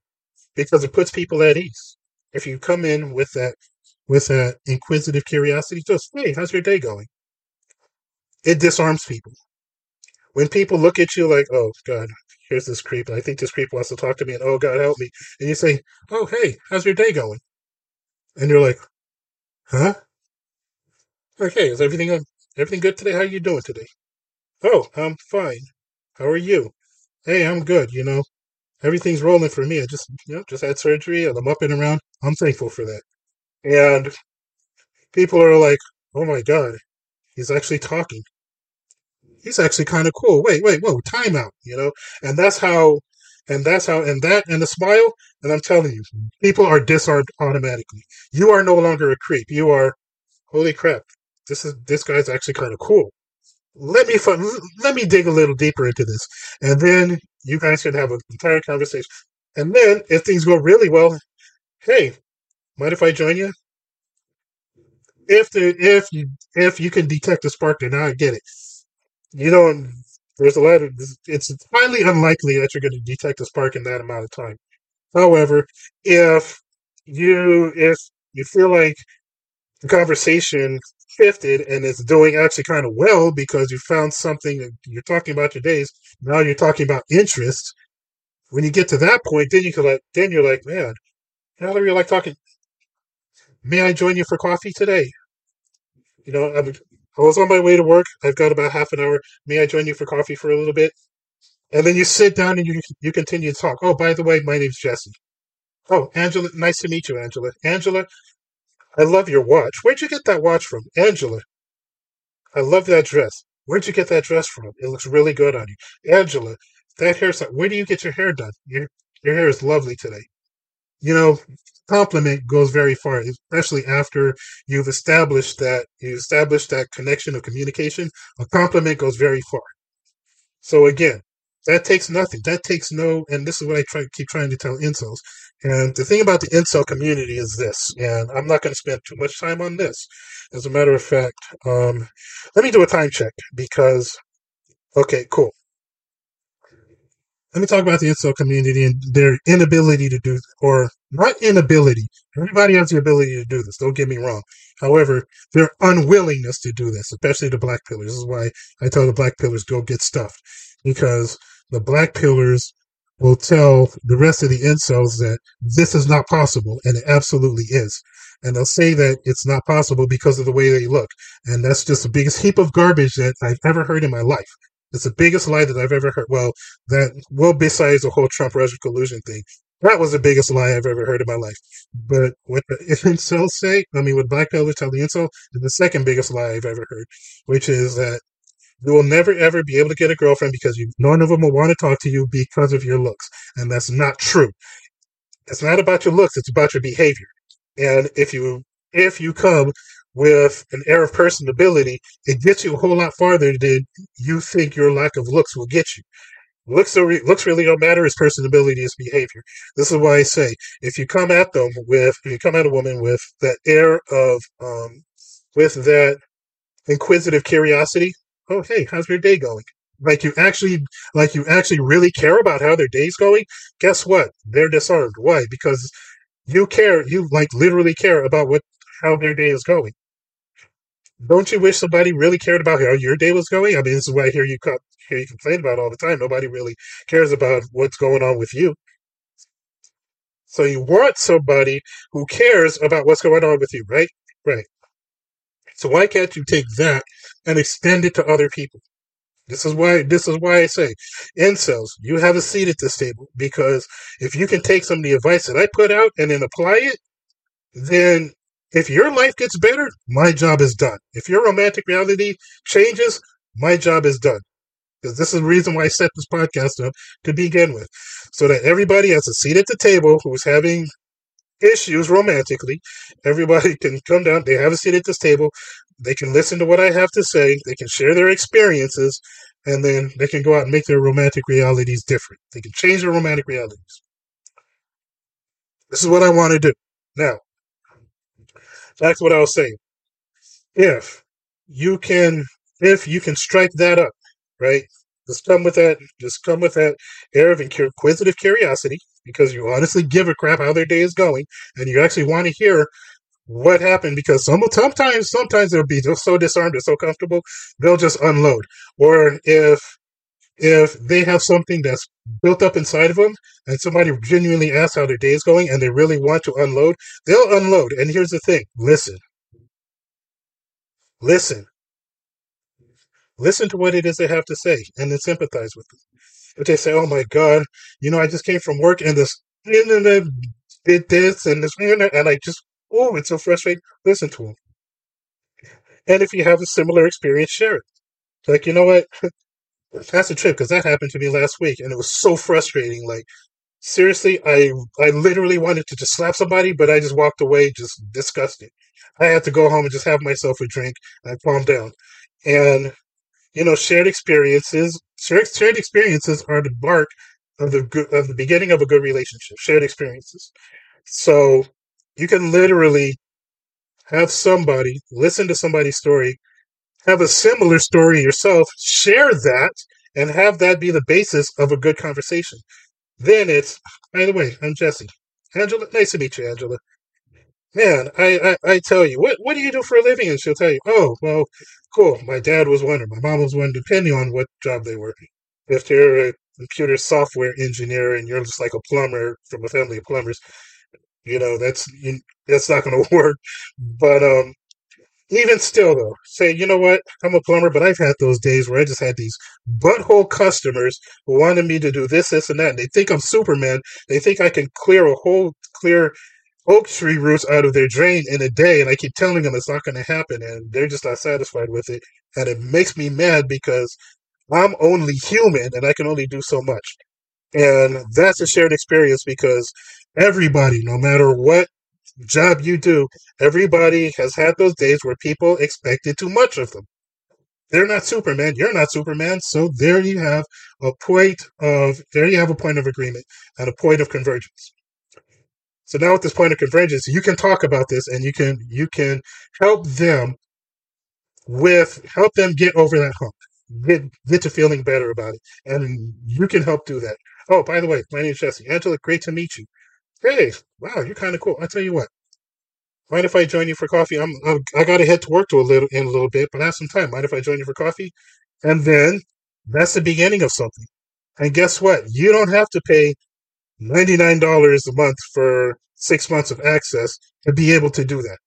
because it puts people at ease. If you come in with that with that inquisitive curiosity, just hey, how's your day going? It disarms people. When people look at you like, oh God, here's this creep, and I think this creep wants to talk to me, and oh God, help me. And you say, oh hey, how's your day going? And you're like, huh? Okay, is everything everything good today? How are you doing today? Oh, I'm fine. How are you? Hey, I'm good. You know, everything's rolling for me. I just, you know, just had surgery and I'm up and around. I'm thankful for that. And people are like, oh my God, he's actually talking. He's actually kind of cool. Wait, wait, whoa, time out, you know? And that's how, and that's how, and that, and the smile, and I'm telling you, people are disarmed automatically. You are no longer a creep. You are, holy crap, this is, this guy's actually kind of cool let me let me dig a little deeper into this, and then you guys can have an entire conversation. And then, if things go really well, hey, mind if I join you? If the if you if you can detect a spark, then I get it. You know, there's a lot of it's highly unlikely that you're going to detect a spark in that amount of time. However, if you if you feel like the conversation shifted and it's doing actually kind of well because you found something you're talking about your days. Now you're talking about interest. When you get to that point, then you can like, then you're like, man, now that you're like talking, may I join you for coffee today? You know, I'm, I was on my way to work. I've got about half an hour. May I join you for coffee for a little bit? And then you sit down and you you continue to talk. Oh, by the way, my name's Jesse. Oh, Angela, nice to meet you, Angela. Angela, I love your watch. Where'd you get that watch from? Angela. I love that dress. Where'd you get that dress from? It looks really good on you. Angela, that hairstyle. Where do you get your hair done? Your, your hair is lovely today. You know, compliment goes very far, especially after you've established that you established that connection of communication. A compliment goes very far. So again, that takes nothing. That takes no, and this is what I try keep trying to tell incels. And the thing about the incel community is this, and I'm not going to spend too much time on this. As a matter of fact, um, let me do a time check because, okay, cool. Let me talk about the incel community and their inability to do, or not inability. Everybody has the ability to do this. Don't get me wrong. However, their unwillingness to do this, especially the black pillers. This is why I tell the black pillers go get stuffed because the black pillers will tell the rest of the incels that this is not possible, and it absolutely is. And they'll say that it's not possible because of the way they look. And that's just the biggest heap of garbage that I've ever heard in my life. It's the biggest lie that I've ever heard. Well, that, well, besides the whole Trump Russia collusion thing, that was the biggest lie I've ever heard in my life. But what the incels say, I mean, what Black Pillers tell the incel, is the second biggest lie I've ever heard, which is that you will never ever be able to get a girlfriend because you, none of them will want to talk to you because of your looks. And that's not true. It's not about your looks, it's about your behavior. And if you if you come with an air of personability, it gets you a whole lot farther than you think your lack of looks will get you. Looks, re- looks really don't matter. It's personability, is behavior. This is why I say if you come at them with, if you come at a woman with that air of, um, with that inquisitive curiosity, oh hey, how's your day going? Like you actually, like you actually really care about how their day's going. Guess what? They're disarmed. Why? Because you care. You like literally care about what how their day is going. Don't you wish somebody really cared about how your day was going? I mean, this is what I hear you hear you complain about all the time. Nobody really cares about what's going on with you. So you want somebody who cares about what's going on with you, right? Right. So why can't you take that and extend it to other people. This is why this is why I say, incels, you have a seat at this table because if you can take some of the advice that I put out and then apply it, then if your life gets better, my job is done. If your romantic reality changes, my job is done. Because this is the reason why I set this podcast up to begin with. So that everybody has a seat at the table who's having issues romantically. Everybody can come down. They have a seat at this table. They can listen to what I have to say. They can share their experiences, and then they can go out and make their romantic realities different. They can change their romantic realities. This is what I want to do. Now, that's what I was saying. If you can, if you can strike that up, right? Just come with that. Just come with that air of inquisitive curiosity because you honestly give a crap how their day is going, and you actually want to hear what happened because some sometimes sometimes they'll be just so disarmed and so comfortable they'll just unload. Or if if they have something that's built up inside of them and somebody genuinely asks how their day is going and they really want to unload, they'll unload. And here's the thing listen, listen, listen to what it is they have to say and then sympathize with them. If they say, oh my God, you know, I just came from work and this internet did this and this internet, and I just, oh, it's so frustrating, listen to them. And if you have a similar experience, share it. Like, you know what? That's a trip because that happened to me last week and it was so frustrating. Like, seriously, I I literally wanted to just slap somebody, but I just walked away just disgusted. I had to go home and just have myself a drink and calmed down. And you know, shared experiences, shared, experiences are the bark of the of the beginning of a good relationship. Shared experiences. So you can literally have somebody listen to somebody's story, have a similar story yourself, share that, and have that be the basis of a good conversation. Then it's, by the way, I'm Jesse. Angela, nice to meet you, Angela. Man, I, I, I tell you, what what do you do for a living? And she'll tell you, oh, well, cool. My dad was one, or my mom was one, depending on what job they were. If they're a computer software engineer and you're just like a plumber from a family of plumbers, you know that's you, that's not going to work. But um, even still, though, say you know what, I'm a plumber, but I've had those days where I just had these butthole customers who wanted me to do this, this, and that. And they think I'm Superman. They think I can clear a whole clear oak tree roots out of their drain in a day, and I keep telling them it's not going to happen, and they're just not satisfied with it, and it makes me mad because I'm only human and I can only do so much. And that's a shared experience because everybody, no matter what job you do, everybody has had those days where people expected too much of them. They're not Superman. You're not Superman. So there you have a point of there you have a point of agreement and a point of convergence. So now at this point of convergence, you can talk about this and you can you can help them with help them get over that hump. Get get to feeling better about it. And you can help do that. Oh, by the way, my name is Jesse. Angela, great to meet you. Hey, wow, you're kind of cool. I tell you what. Mind if I join you for coffee? I'm, I'm I got to head to work to a little in a little bit, but I have some time. Mind if I join you for coffee? And then that's the beginning of something. And guess what? You don't have to pay ninety nine dollars a month for six months of access to be able to do that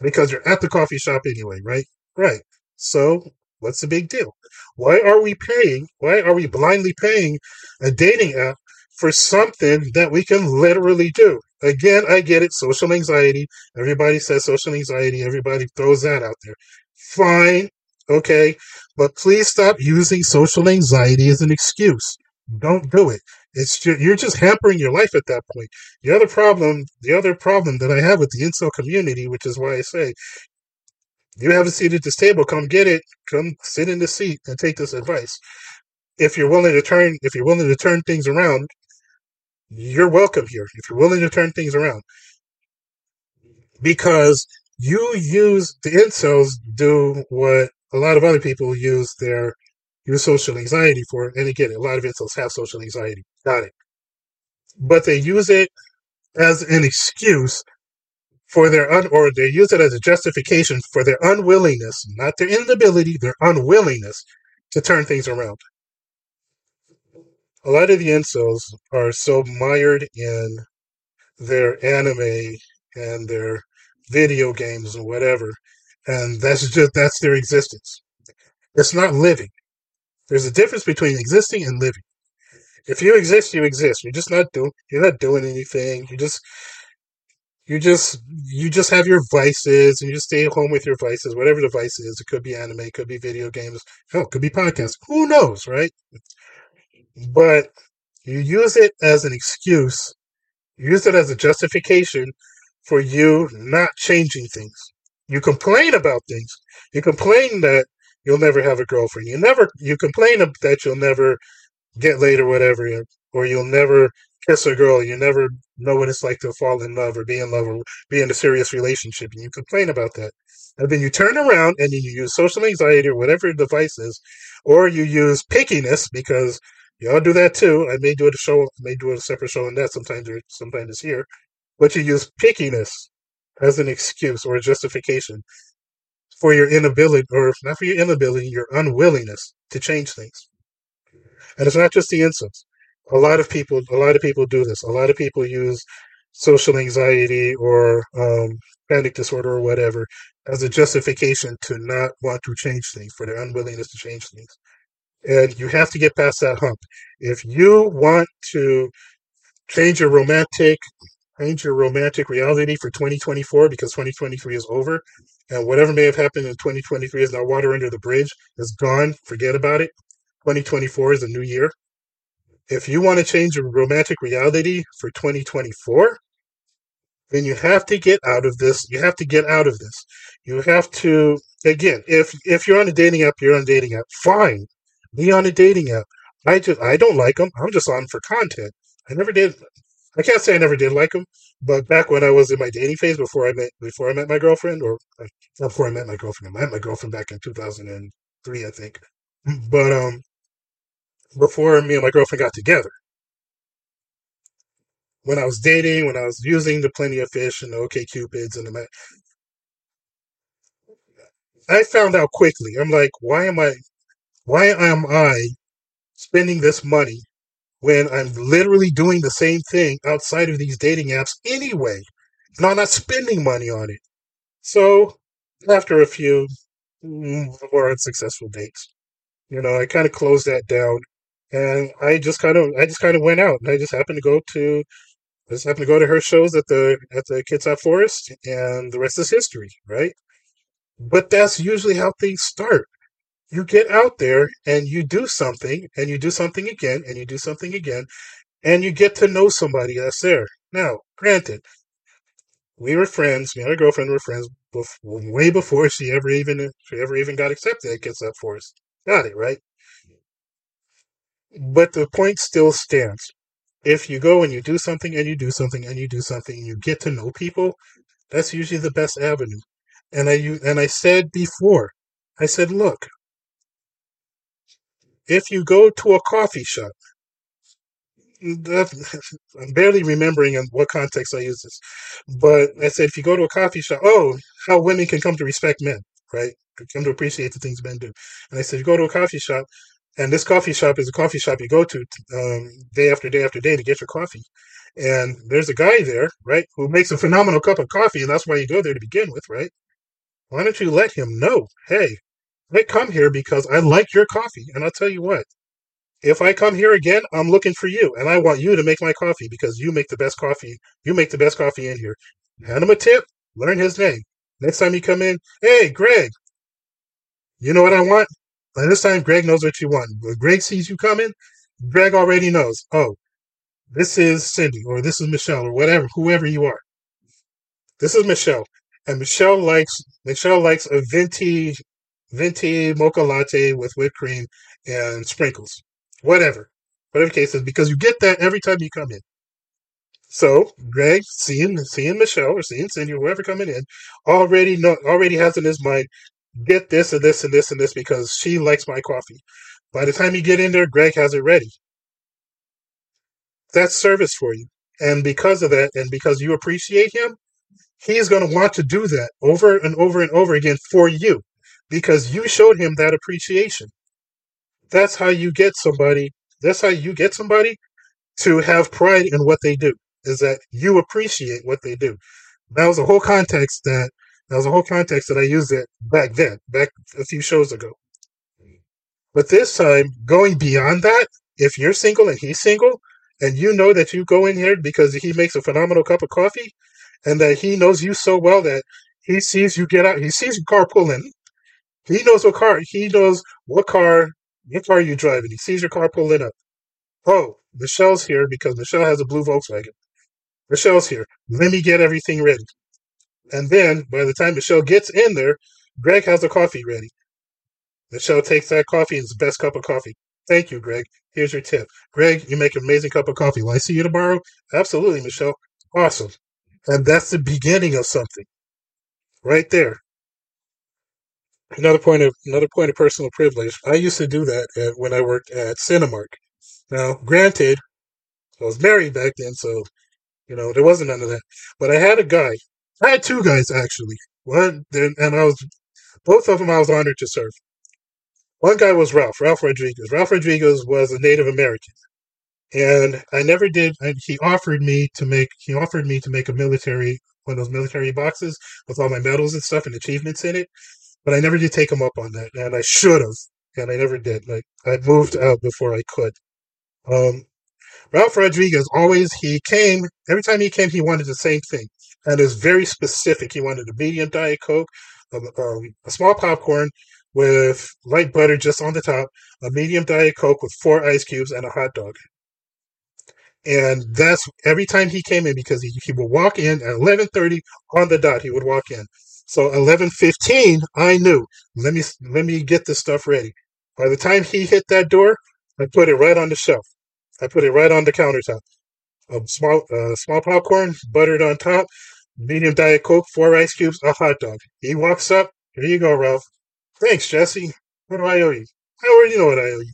because you're at the coffee shop anyway, right? Right. So what's the big deal? Why are we paying? Why are we blindly paying a dating app for something that we can literally do. Again, I get it. Social anxiety. Everybody says social anxiety. Everybody throws that out there. Fine. Okay. But please stop using social anxiety as an excuse. Don't do it. It's just, you're just hampering your life at that point. The other problem, the other problem that I have with the incel community, which is why I say, you have a seat at this table. Come get it. Come sit in the seat and take this advice. If you're willing to turn, if you're willing to turn things around, you're welcome here if you're willing to turn things around. Because you use the incels do what a lot of other people use their use social anxiety for. And again, a lot of incels have social anxiety. Got it. But they use it as an excuse for their un or they use it as a justification for their unwillingness, not their inability, their unwillingness to turn things around a lot of the incels are so mired in their anime and their video games and whatever, and that's just that's their existence. It's not living. There's a difference between existing and living. If you exist, you exist. You're just not doing. You're not doing anything. You just you just you just have your vices and you just stay at home with your vices whatever the vice is it could be anime it could be video games hell it could be podcasts who knows right but you use it as an excuse, you use it as a justification for you not changing things. You complain about things. You complain that you'll never have a girlfriend. You never you complain that you'll never get laid or whatever, or you'll never kiss a girl. You never know what it's like to fall in love or be in love or be in a serious relationship, and you complain about that. And then you turn around and you use social anxiety or whatever the device is, or you use pickiness because Y'all do that too. I may do a show, I may do a separate show on that sometimes or sometimes it's here. But you use pickiness as an excuse or a justification for your inability, or not for your inability, your unwillingness to change things. And it's not just the incels. A lot of people, a lot of people do this. A lot of people use social anxiety or um, panic disorder or whatever as a justification to not want to change things for their unwillingness to change things. And you have to get past that hump. If you want to change your romantic change your romantic reality for 2024 because 2023 is over and whatever may have happened in 2023 is now water under the bridge is gone forget about it 2024 is a new year. If you want to change your romantic reality for 2024 then you have to get out of this you have to get out of this. You have to again if if you're on a dating app you're on a dating app fine. Be on a dating app. I just i don't like them i'm just on for content. I never did I can't say I never did like them, but back when I was in my dating phase before I met before I met my girlfriend, or uh, before I met my girlfriend, I met my girlfriend back in two thousand and three, I think. But um, before me and my girlfriend got together, when I was dating, when I was using the Plenty of Fish and the OK Cupids and the, I found out quickly. I'm like, why am I, why am I spending this money when I'm literally doing the same thing outside of these dating apps anyway. And I'm not spending money on it. So after a few mm, more unsuccessful dates, you know, I kind of closed that down and I just kind of I just kind of went out and I just happened to go to I just happened to go to her shows at the at the Kitsap Forest and the rest is history, right? But that's usually how things start you get out there and you do something and you do something again and you do something again and you get to know somebody that's there. Now, granted, we were friends. Me and my girlfriend were friends before, way before she ever even she ever even got accepted at Kitsap Forest. Got it right. But the point still stands. If you go and you do something and you do something and you do something and you get to know people, that's usually the best avenue. And I and I said before, I said, look, if you go to a coffee shop, I'm barely remembering in what context I use this, but I said if you go to a coffee shop, oh, how women can come to respect men, right? Come to appreciate the things men do. And I said, you go to a coffee shop, and this coffee shop is a coffee shop you go to um, day after day after day to get your coffee. And there's a guy there, right, who makes a phenomenal cup of coffee, and that's why you go there to begin with, right? Why don't you let him know, hey, I come here because I like your coffee. And I'll tell you what, if I come here again, I'm looking for you. And I want you to make my coffee because you make the best coffee. You make the best coffee in here. Hand him a tip, learn his name. Next time you come in, hey, Greg, you know what I want? By this time, Greg knows what you want. When Greg sees you coming, Greg already knows, oh, this is Cindy or this is Michelle or whatever, whoever you are. This is Michelle. And Michelle likes Michelle likes a venti venti mocha latte with whipped cream and sprinkles. Whatever. Whatever case is, because you get that every time you come in. So Greg, seeing seeing Michelle or seeing Cindy or whoever coming in, already know already has in his mind, get this and this and this and this because she likes my coffee. By the time you get in there, Greg has it ready. That's service for you. And because of that, and because you appreciate him, he's going to want to do that over and over and over again for you because you showed him that appreciation. That's how you get somebody, that's how you get somebody to have pride in what they do, is that you appreciate what they do. That was a whole context that that was a whole context that I used it back then, back a few shows ago. But this time, going beyond that, if you're single and he's single, and you know that you go in here because he makes a phenomenal cup of coffee, and that he knows you so well that he sees you get out, he sees your car pulling, he knows what car. He knows what car. What car you driving? He sees your car pulling up. Oh, Michelle's here because Michelle has a blue Volkswagen. Michelle's here. Let me get everything ready. And then by the time Michelle gets in there, Greg has the coffee ready. Michelle takes that coffee and it's the best cup of coffee. Thank you, Greg. Here's your tip. Greg, you make an amazing cup of coffee. Will I see you tomorrow? Absolutely, Michelle. Awesome. And that's the beginning of something. Right there another point of another point of personal privilege. I used to do that at, when I worked at Cinemark. Now, granted, I was married back then, so you know there wasn't none of that. But I had a guy. I had two guys actually. One, and I was both of them. I was honored to serve. One guy was Ralph, Ralph Rodriguez. Ralph Rodriguez was a Native American, and I never did. And he offered me to make. He offered me to make a military one of those military boxes with all my medals and stuff and achievements in it. But I never did take him up on that, and I should have, and I never did. Like I moved out before I could. Um, Ralph Rodriguez always he came every time he came he wanted the same thing and it's very specific. He wanted a medium diet coke, a, um, a small popcorn with light butter just on the top, a medium diet coke with four ice cubes and a hot dog. And that's every time he came in because he, he would walk in at eleven thirty on the dot. He would walk in. So eleven fifteen, I knew. Let me let me get this stuff ready. By the time he hit that door, I put it right on the shelf. I put it right on the countertop. A small uh, small popcorn, buttered on top, medium diet coke, four ice cubes, a hot dog. He walks up. Here you go, Ralph. Thanks, Jesse. What do I owe you? I already know what I owe you.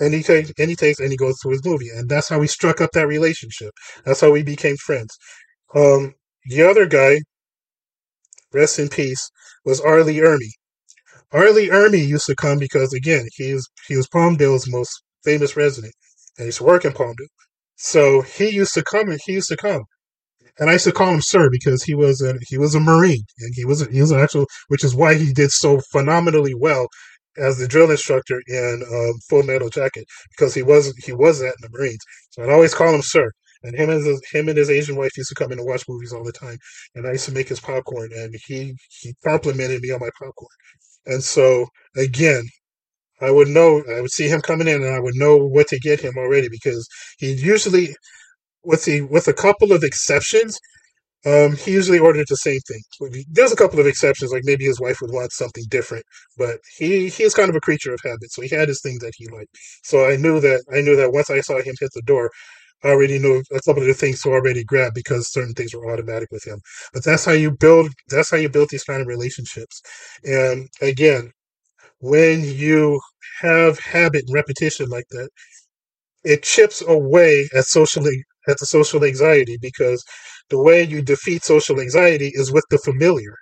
And he takes and he takes and he goes to his movie, and that's how we struck up that relationship. That's how we became friends. Um, the other guy, rest in peace, was Arlie Lee R. Lee Ermey used to come because again, he was he was Palmdale's most famous resident, and he used to work Palmdale. So he used to come and he used to come and I used to call him sir because he was a he was a marine and he was a, he was an actual which is why he did so phenomenally well as the drill instructor in um, Full Metal Jacket because he was he was that in the Marines. So I'd always call him sir. And him and his, him and his Asian wife used to come in and watch movies all the time. And I used to make his popcorn, and he he complimented me on my popcorn. And so again, I would know I would see him coming in, and I would know what to get him already because he usually with the with a couple of exceptions, um, he usually ordered the same thing. There's a couple of exceptions, like maybe his wife would want something different, but he he is kind of a creature of habit, so he had his thing that he liked. So I knew that I knew that once I saw him hit the door, I already knew a couple of the things to already grab because certain things were automatic with him. But that's how you build. That's how you build these kind of relationships. And again, when you have habit and repetition like that, it chips away at socially at the social anxiety because the way you defeat social anxiety is with the familiar.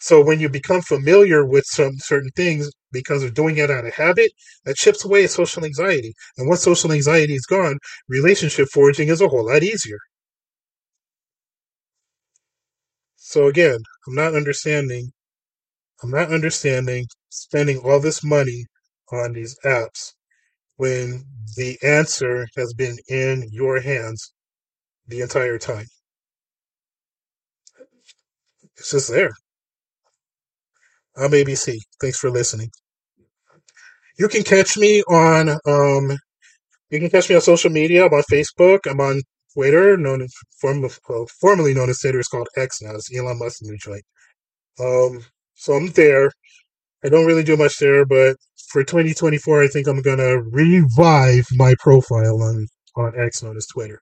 So when you become familiar with some certain things because of doing it out of habit, that chips away at social anxiety. And once social anxiety is gone, relationship forging is a whole lot easier. So again, I'm not understanding I'm not understanding spending all this money on these apps when the answer has been in your hands the entire time. It's just there. I'm ABC. Thanks for listening. You can catch me on um you can catch me on social media. I'm on Facebook. I'm on Twitter, known as form, well, formerly known as Twitter. It's called X now. It's Elon Musk's new joint. Um, so I'm there. I don't really do much there, but for 2024, I think I'm gonna revive my profile on on X, known as Twitter.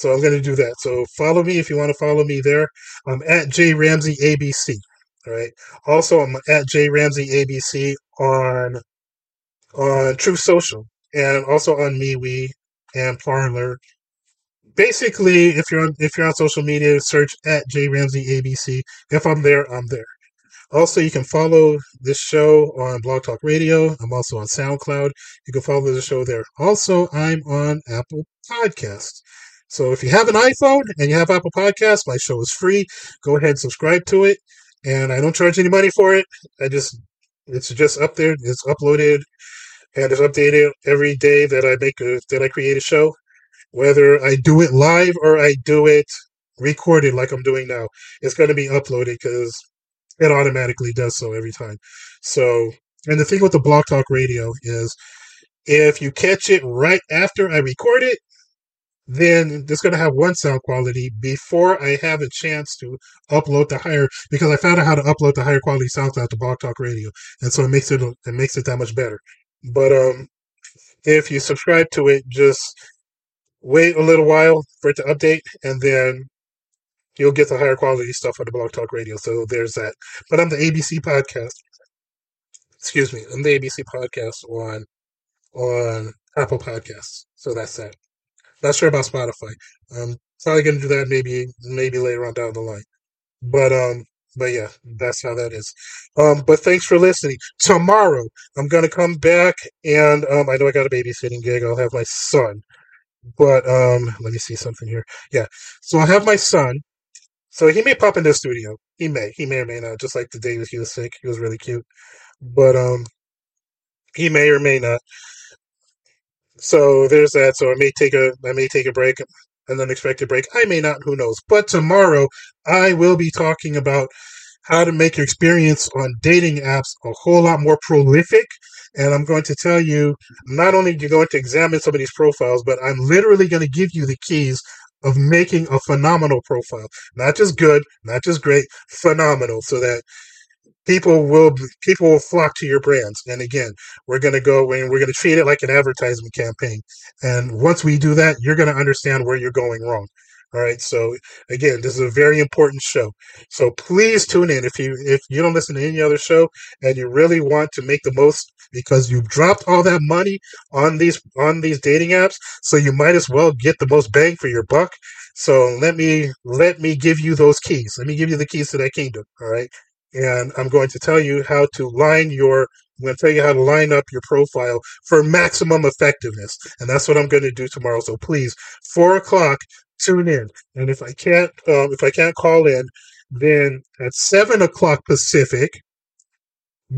So I'm going to do that. So follow me if you want to follow me there. I'm at J Ramsey ABC. All right. Also, I'm at J Ramsey ABC on on Truth Social and also on MeWe and Parler. Basically, if you're on if you're on social media, search at J Ramsey ABC. If I'm there, I'm there. Also, you can follow this show on Blog Talk Radio. I'm also on SoundCloud. You can follow the show there. Also, I'm on Apple Podcasts. So if you have an iPhone and you have Apple Podcasts, my show is free. Go ahead and subscribe to it. And I don't charge any money for it. I just it's just up there. It's uploaded and it's updated every day that I make a that I create a show. Whether I do it live or I do it recorded like I'm doing now, it's going to be uploaded because it automatically does so every time. So, and the thing with the Blog Talk Radio is if you catch it right after I record it, then it's going to have one sound quality before I have a chance to upload the higher because I found out how to upload the higher quality sounds out to Blog Talk Radio, and so it makes it it makes it that much better. But um, if you subscribe to it, just wait a little while for it to update, and then you'll get the higher quality stuff on the Blog Talk Radio. So there's that. But I'm the ABC podcast. Excuse me, I'm the ABC podcast on on Apple Podcasts. So that's that. Not sure about Spotify. Um, probably gonna do that maybe maybe later on down the line. But um, but yeah, that's how that is. Um, but thanks for listening. Tomorrow, I'm gonna come back, and um, I know I got a babysitting gig. I'll have my son, but um, let me see something here. Yeah, so I'll have my son. So he may pop in the studio. He may, he may or may not. Just like the day he was sick, he was really cute, but um, he may or may not. So there's that. So I may take a, I may take a break an unexpected break. I may not, who knows. But tomorrow, I will be talking about how to make your experience on dating apps a whole lot more prolific. And I'm going to tell you, not only are you going to examine some of these profiles, but I'm literally going to give you the keys of making a phenomenal profile. Not just good, not just great, phenomenal, so that people will people will flock to your brands. And again, we're going to go and we're going to treat it like an advertisement campaign. And once we do that, you're going to understand where you're going wrong. All right. So again, this is a very important show. So please tune in. If you if you don't listen to any other show and you really want to make the most because you've dropped all that money on these on these dating apps, so you might as well get the most bang for your buck. So let me let me give you those keys. Let me give you the keys to that kingdom. All right and I'm going to tell you how to line your I'm going to tell you how to line up your profile for maximum effectiveness. And that's what I'm going to do tomorrow. So please, four o'clock, tune in. And if I can't, um, if I can't call in, then at seven o'clock Pacific,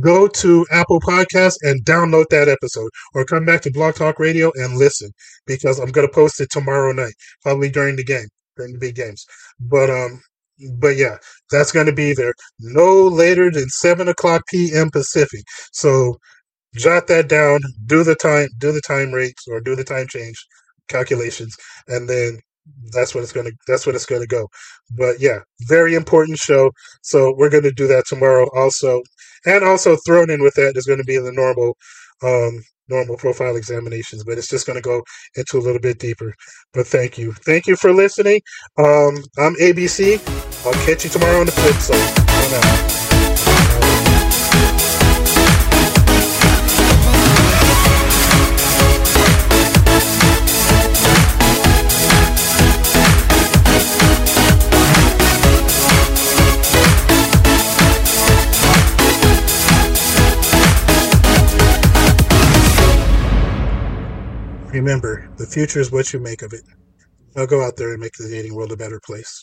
go to Apple Podcasts and download that episode, or come back to Blog Talk Radio and listen because I'm going to post it tomorrow night, probably during the game, during the big games. But um, but yeah, that's going to be there no later than 7 o'clock p.m. Pacific. So jot that down, do the time, do the time rates or do the time change calculations, and then that's what it's going to that's what it's going to go but yeah very important show so we're going to do that tomorrow also and also thrown in with that is going to be the normal um normal profile examinations, but it's just going to go into a little bit deeper. But thank you. Thank you for listening. Um, I'm ABC. I'll catch you tomorrow on the flip side. Remember, the future is what you make of it. Now go out there and make the dating world a better place.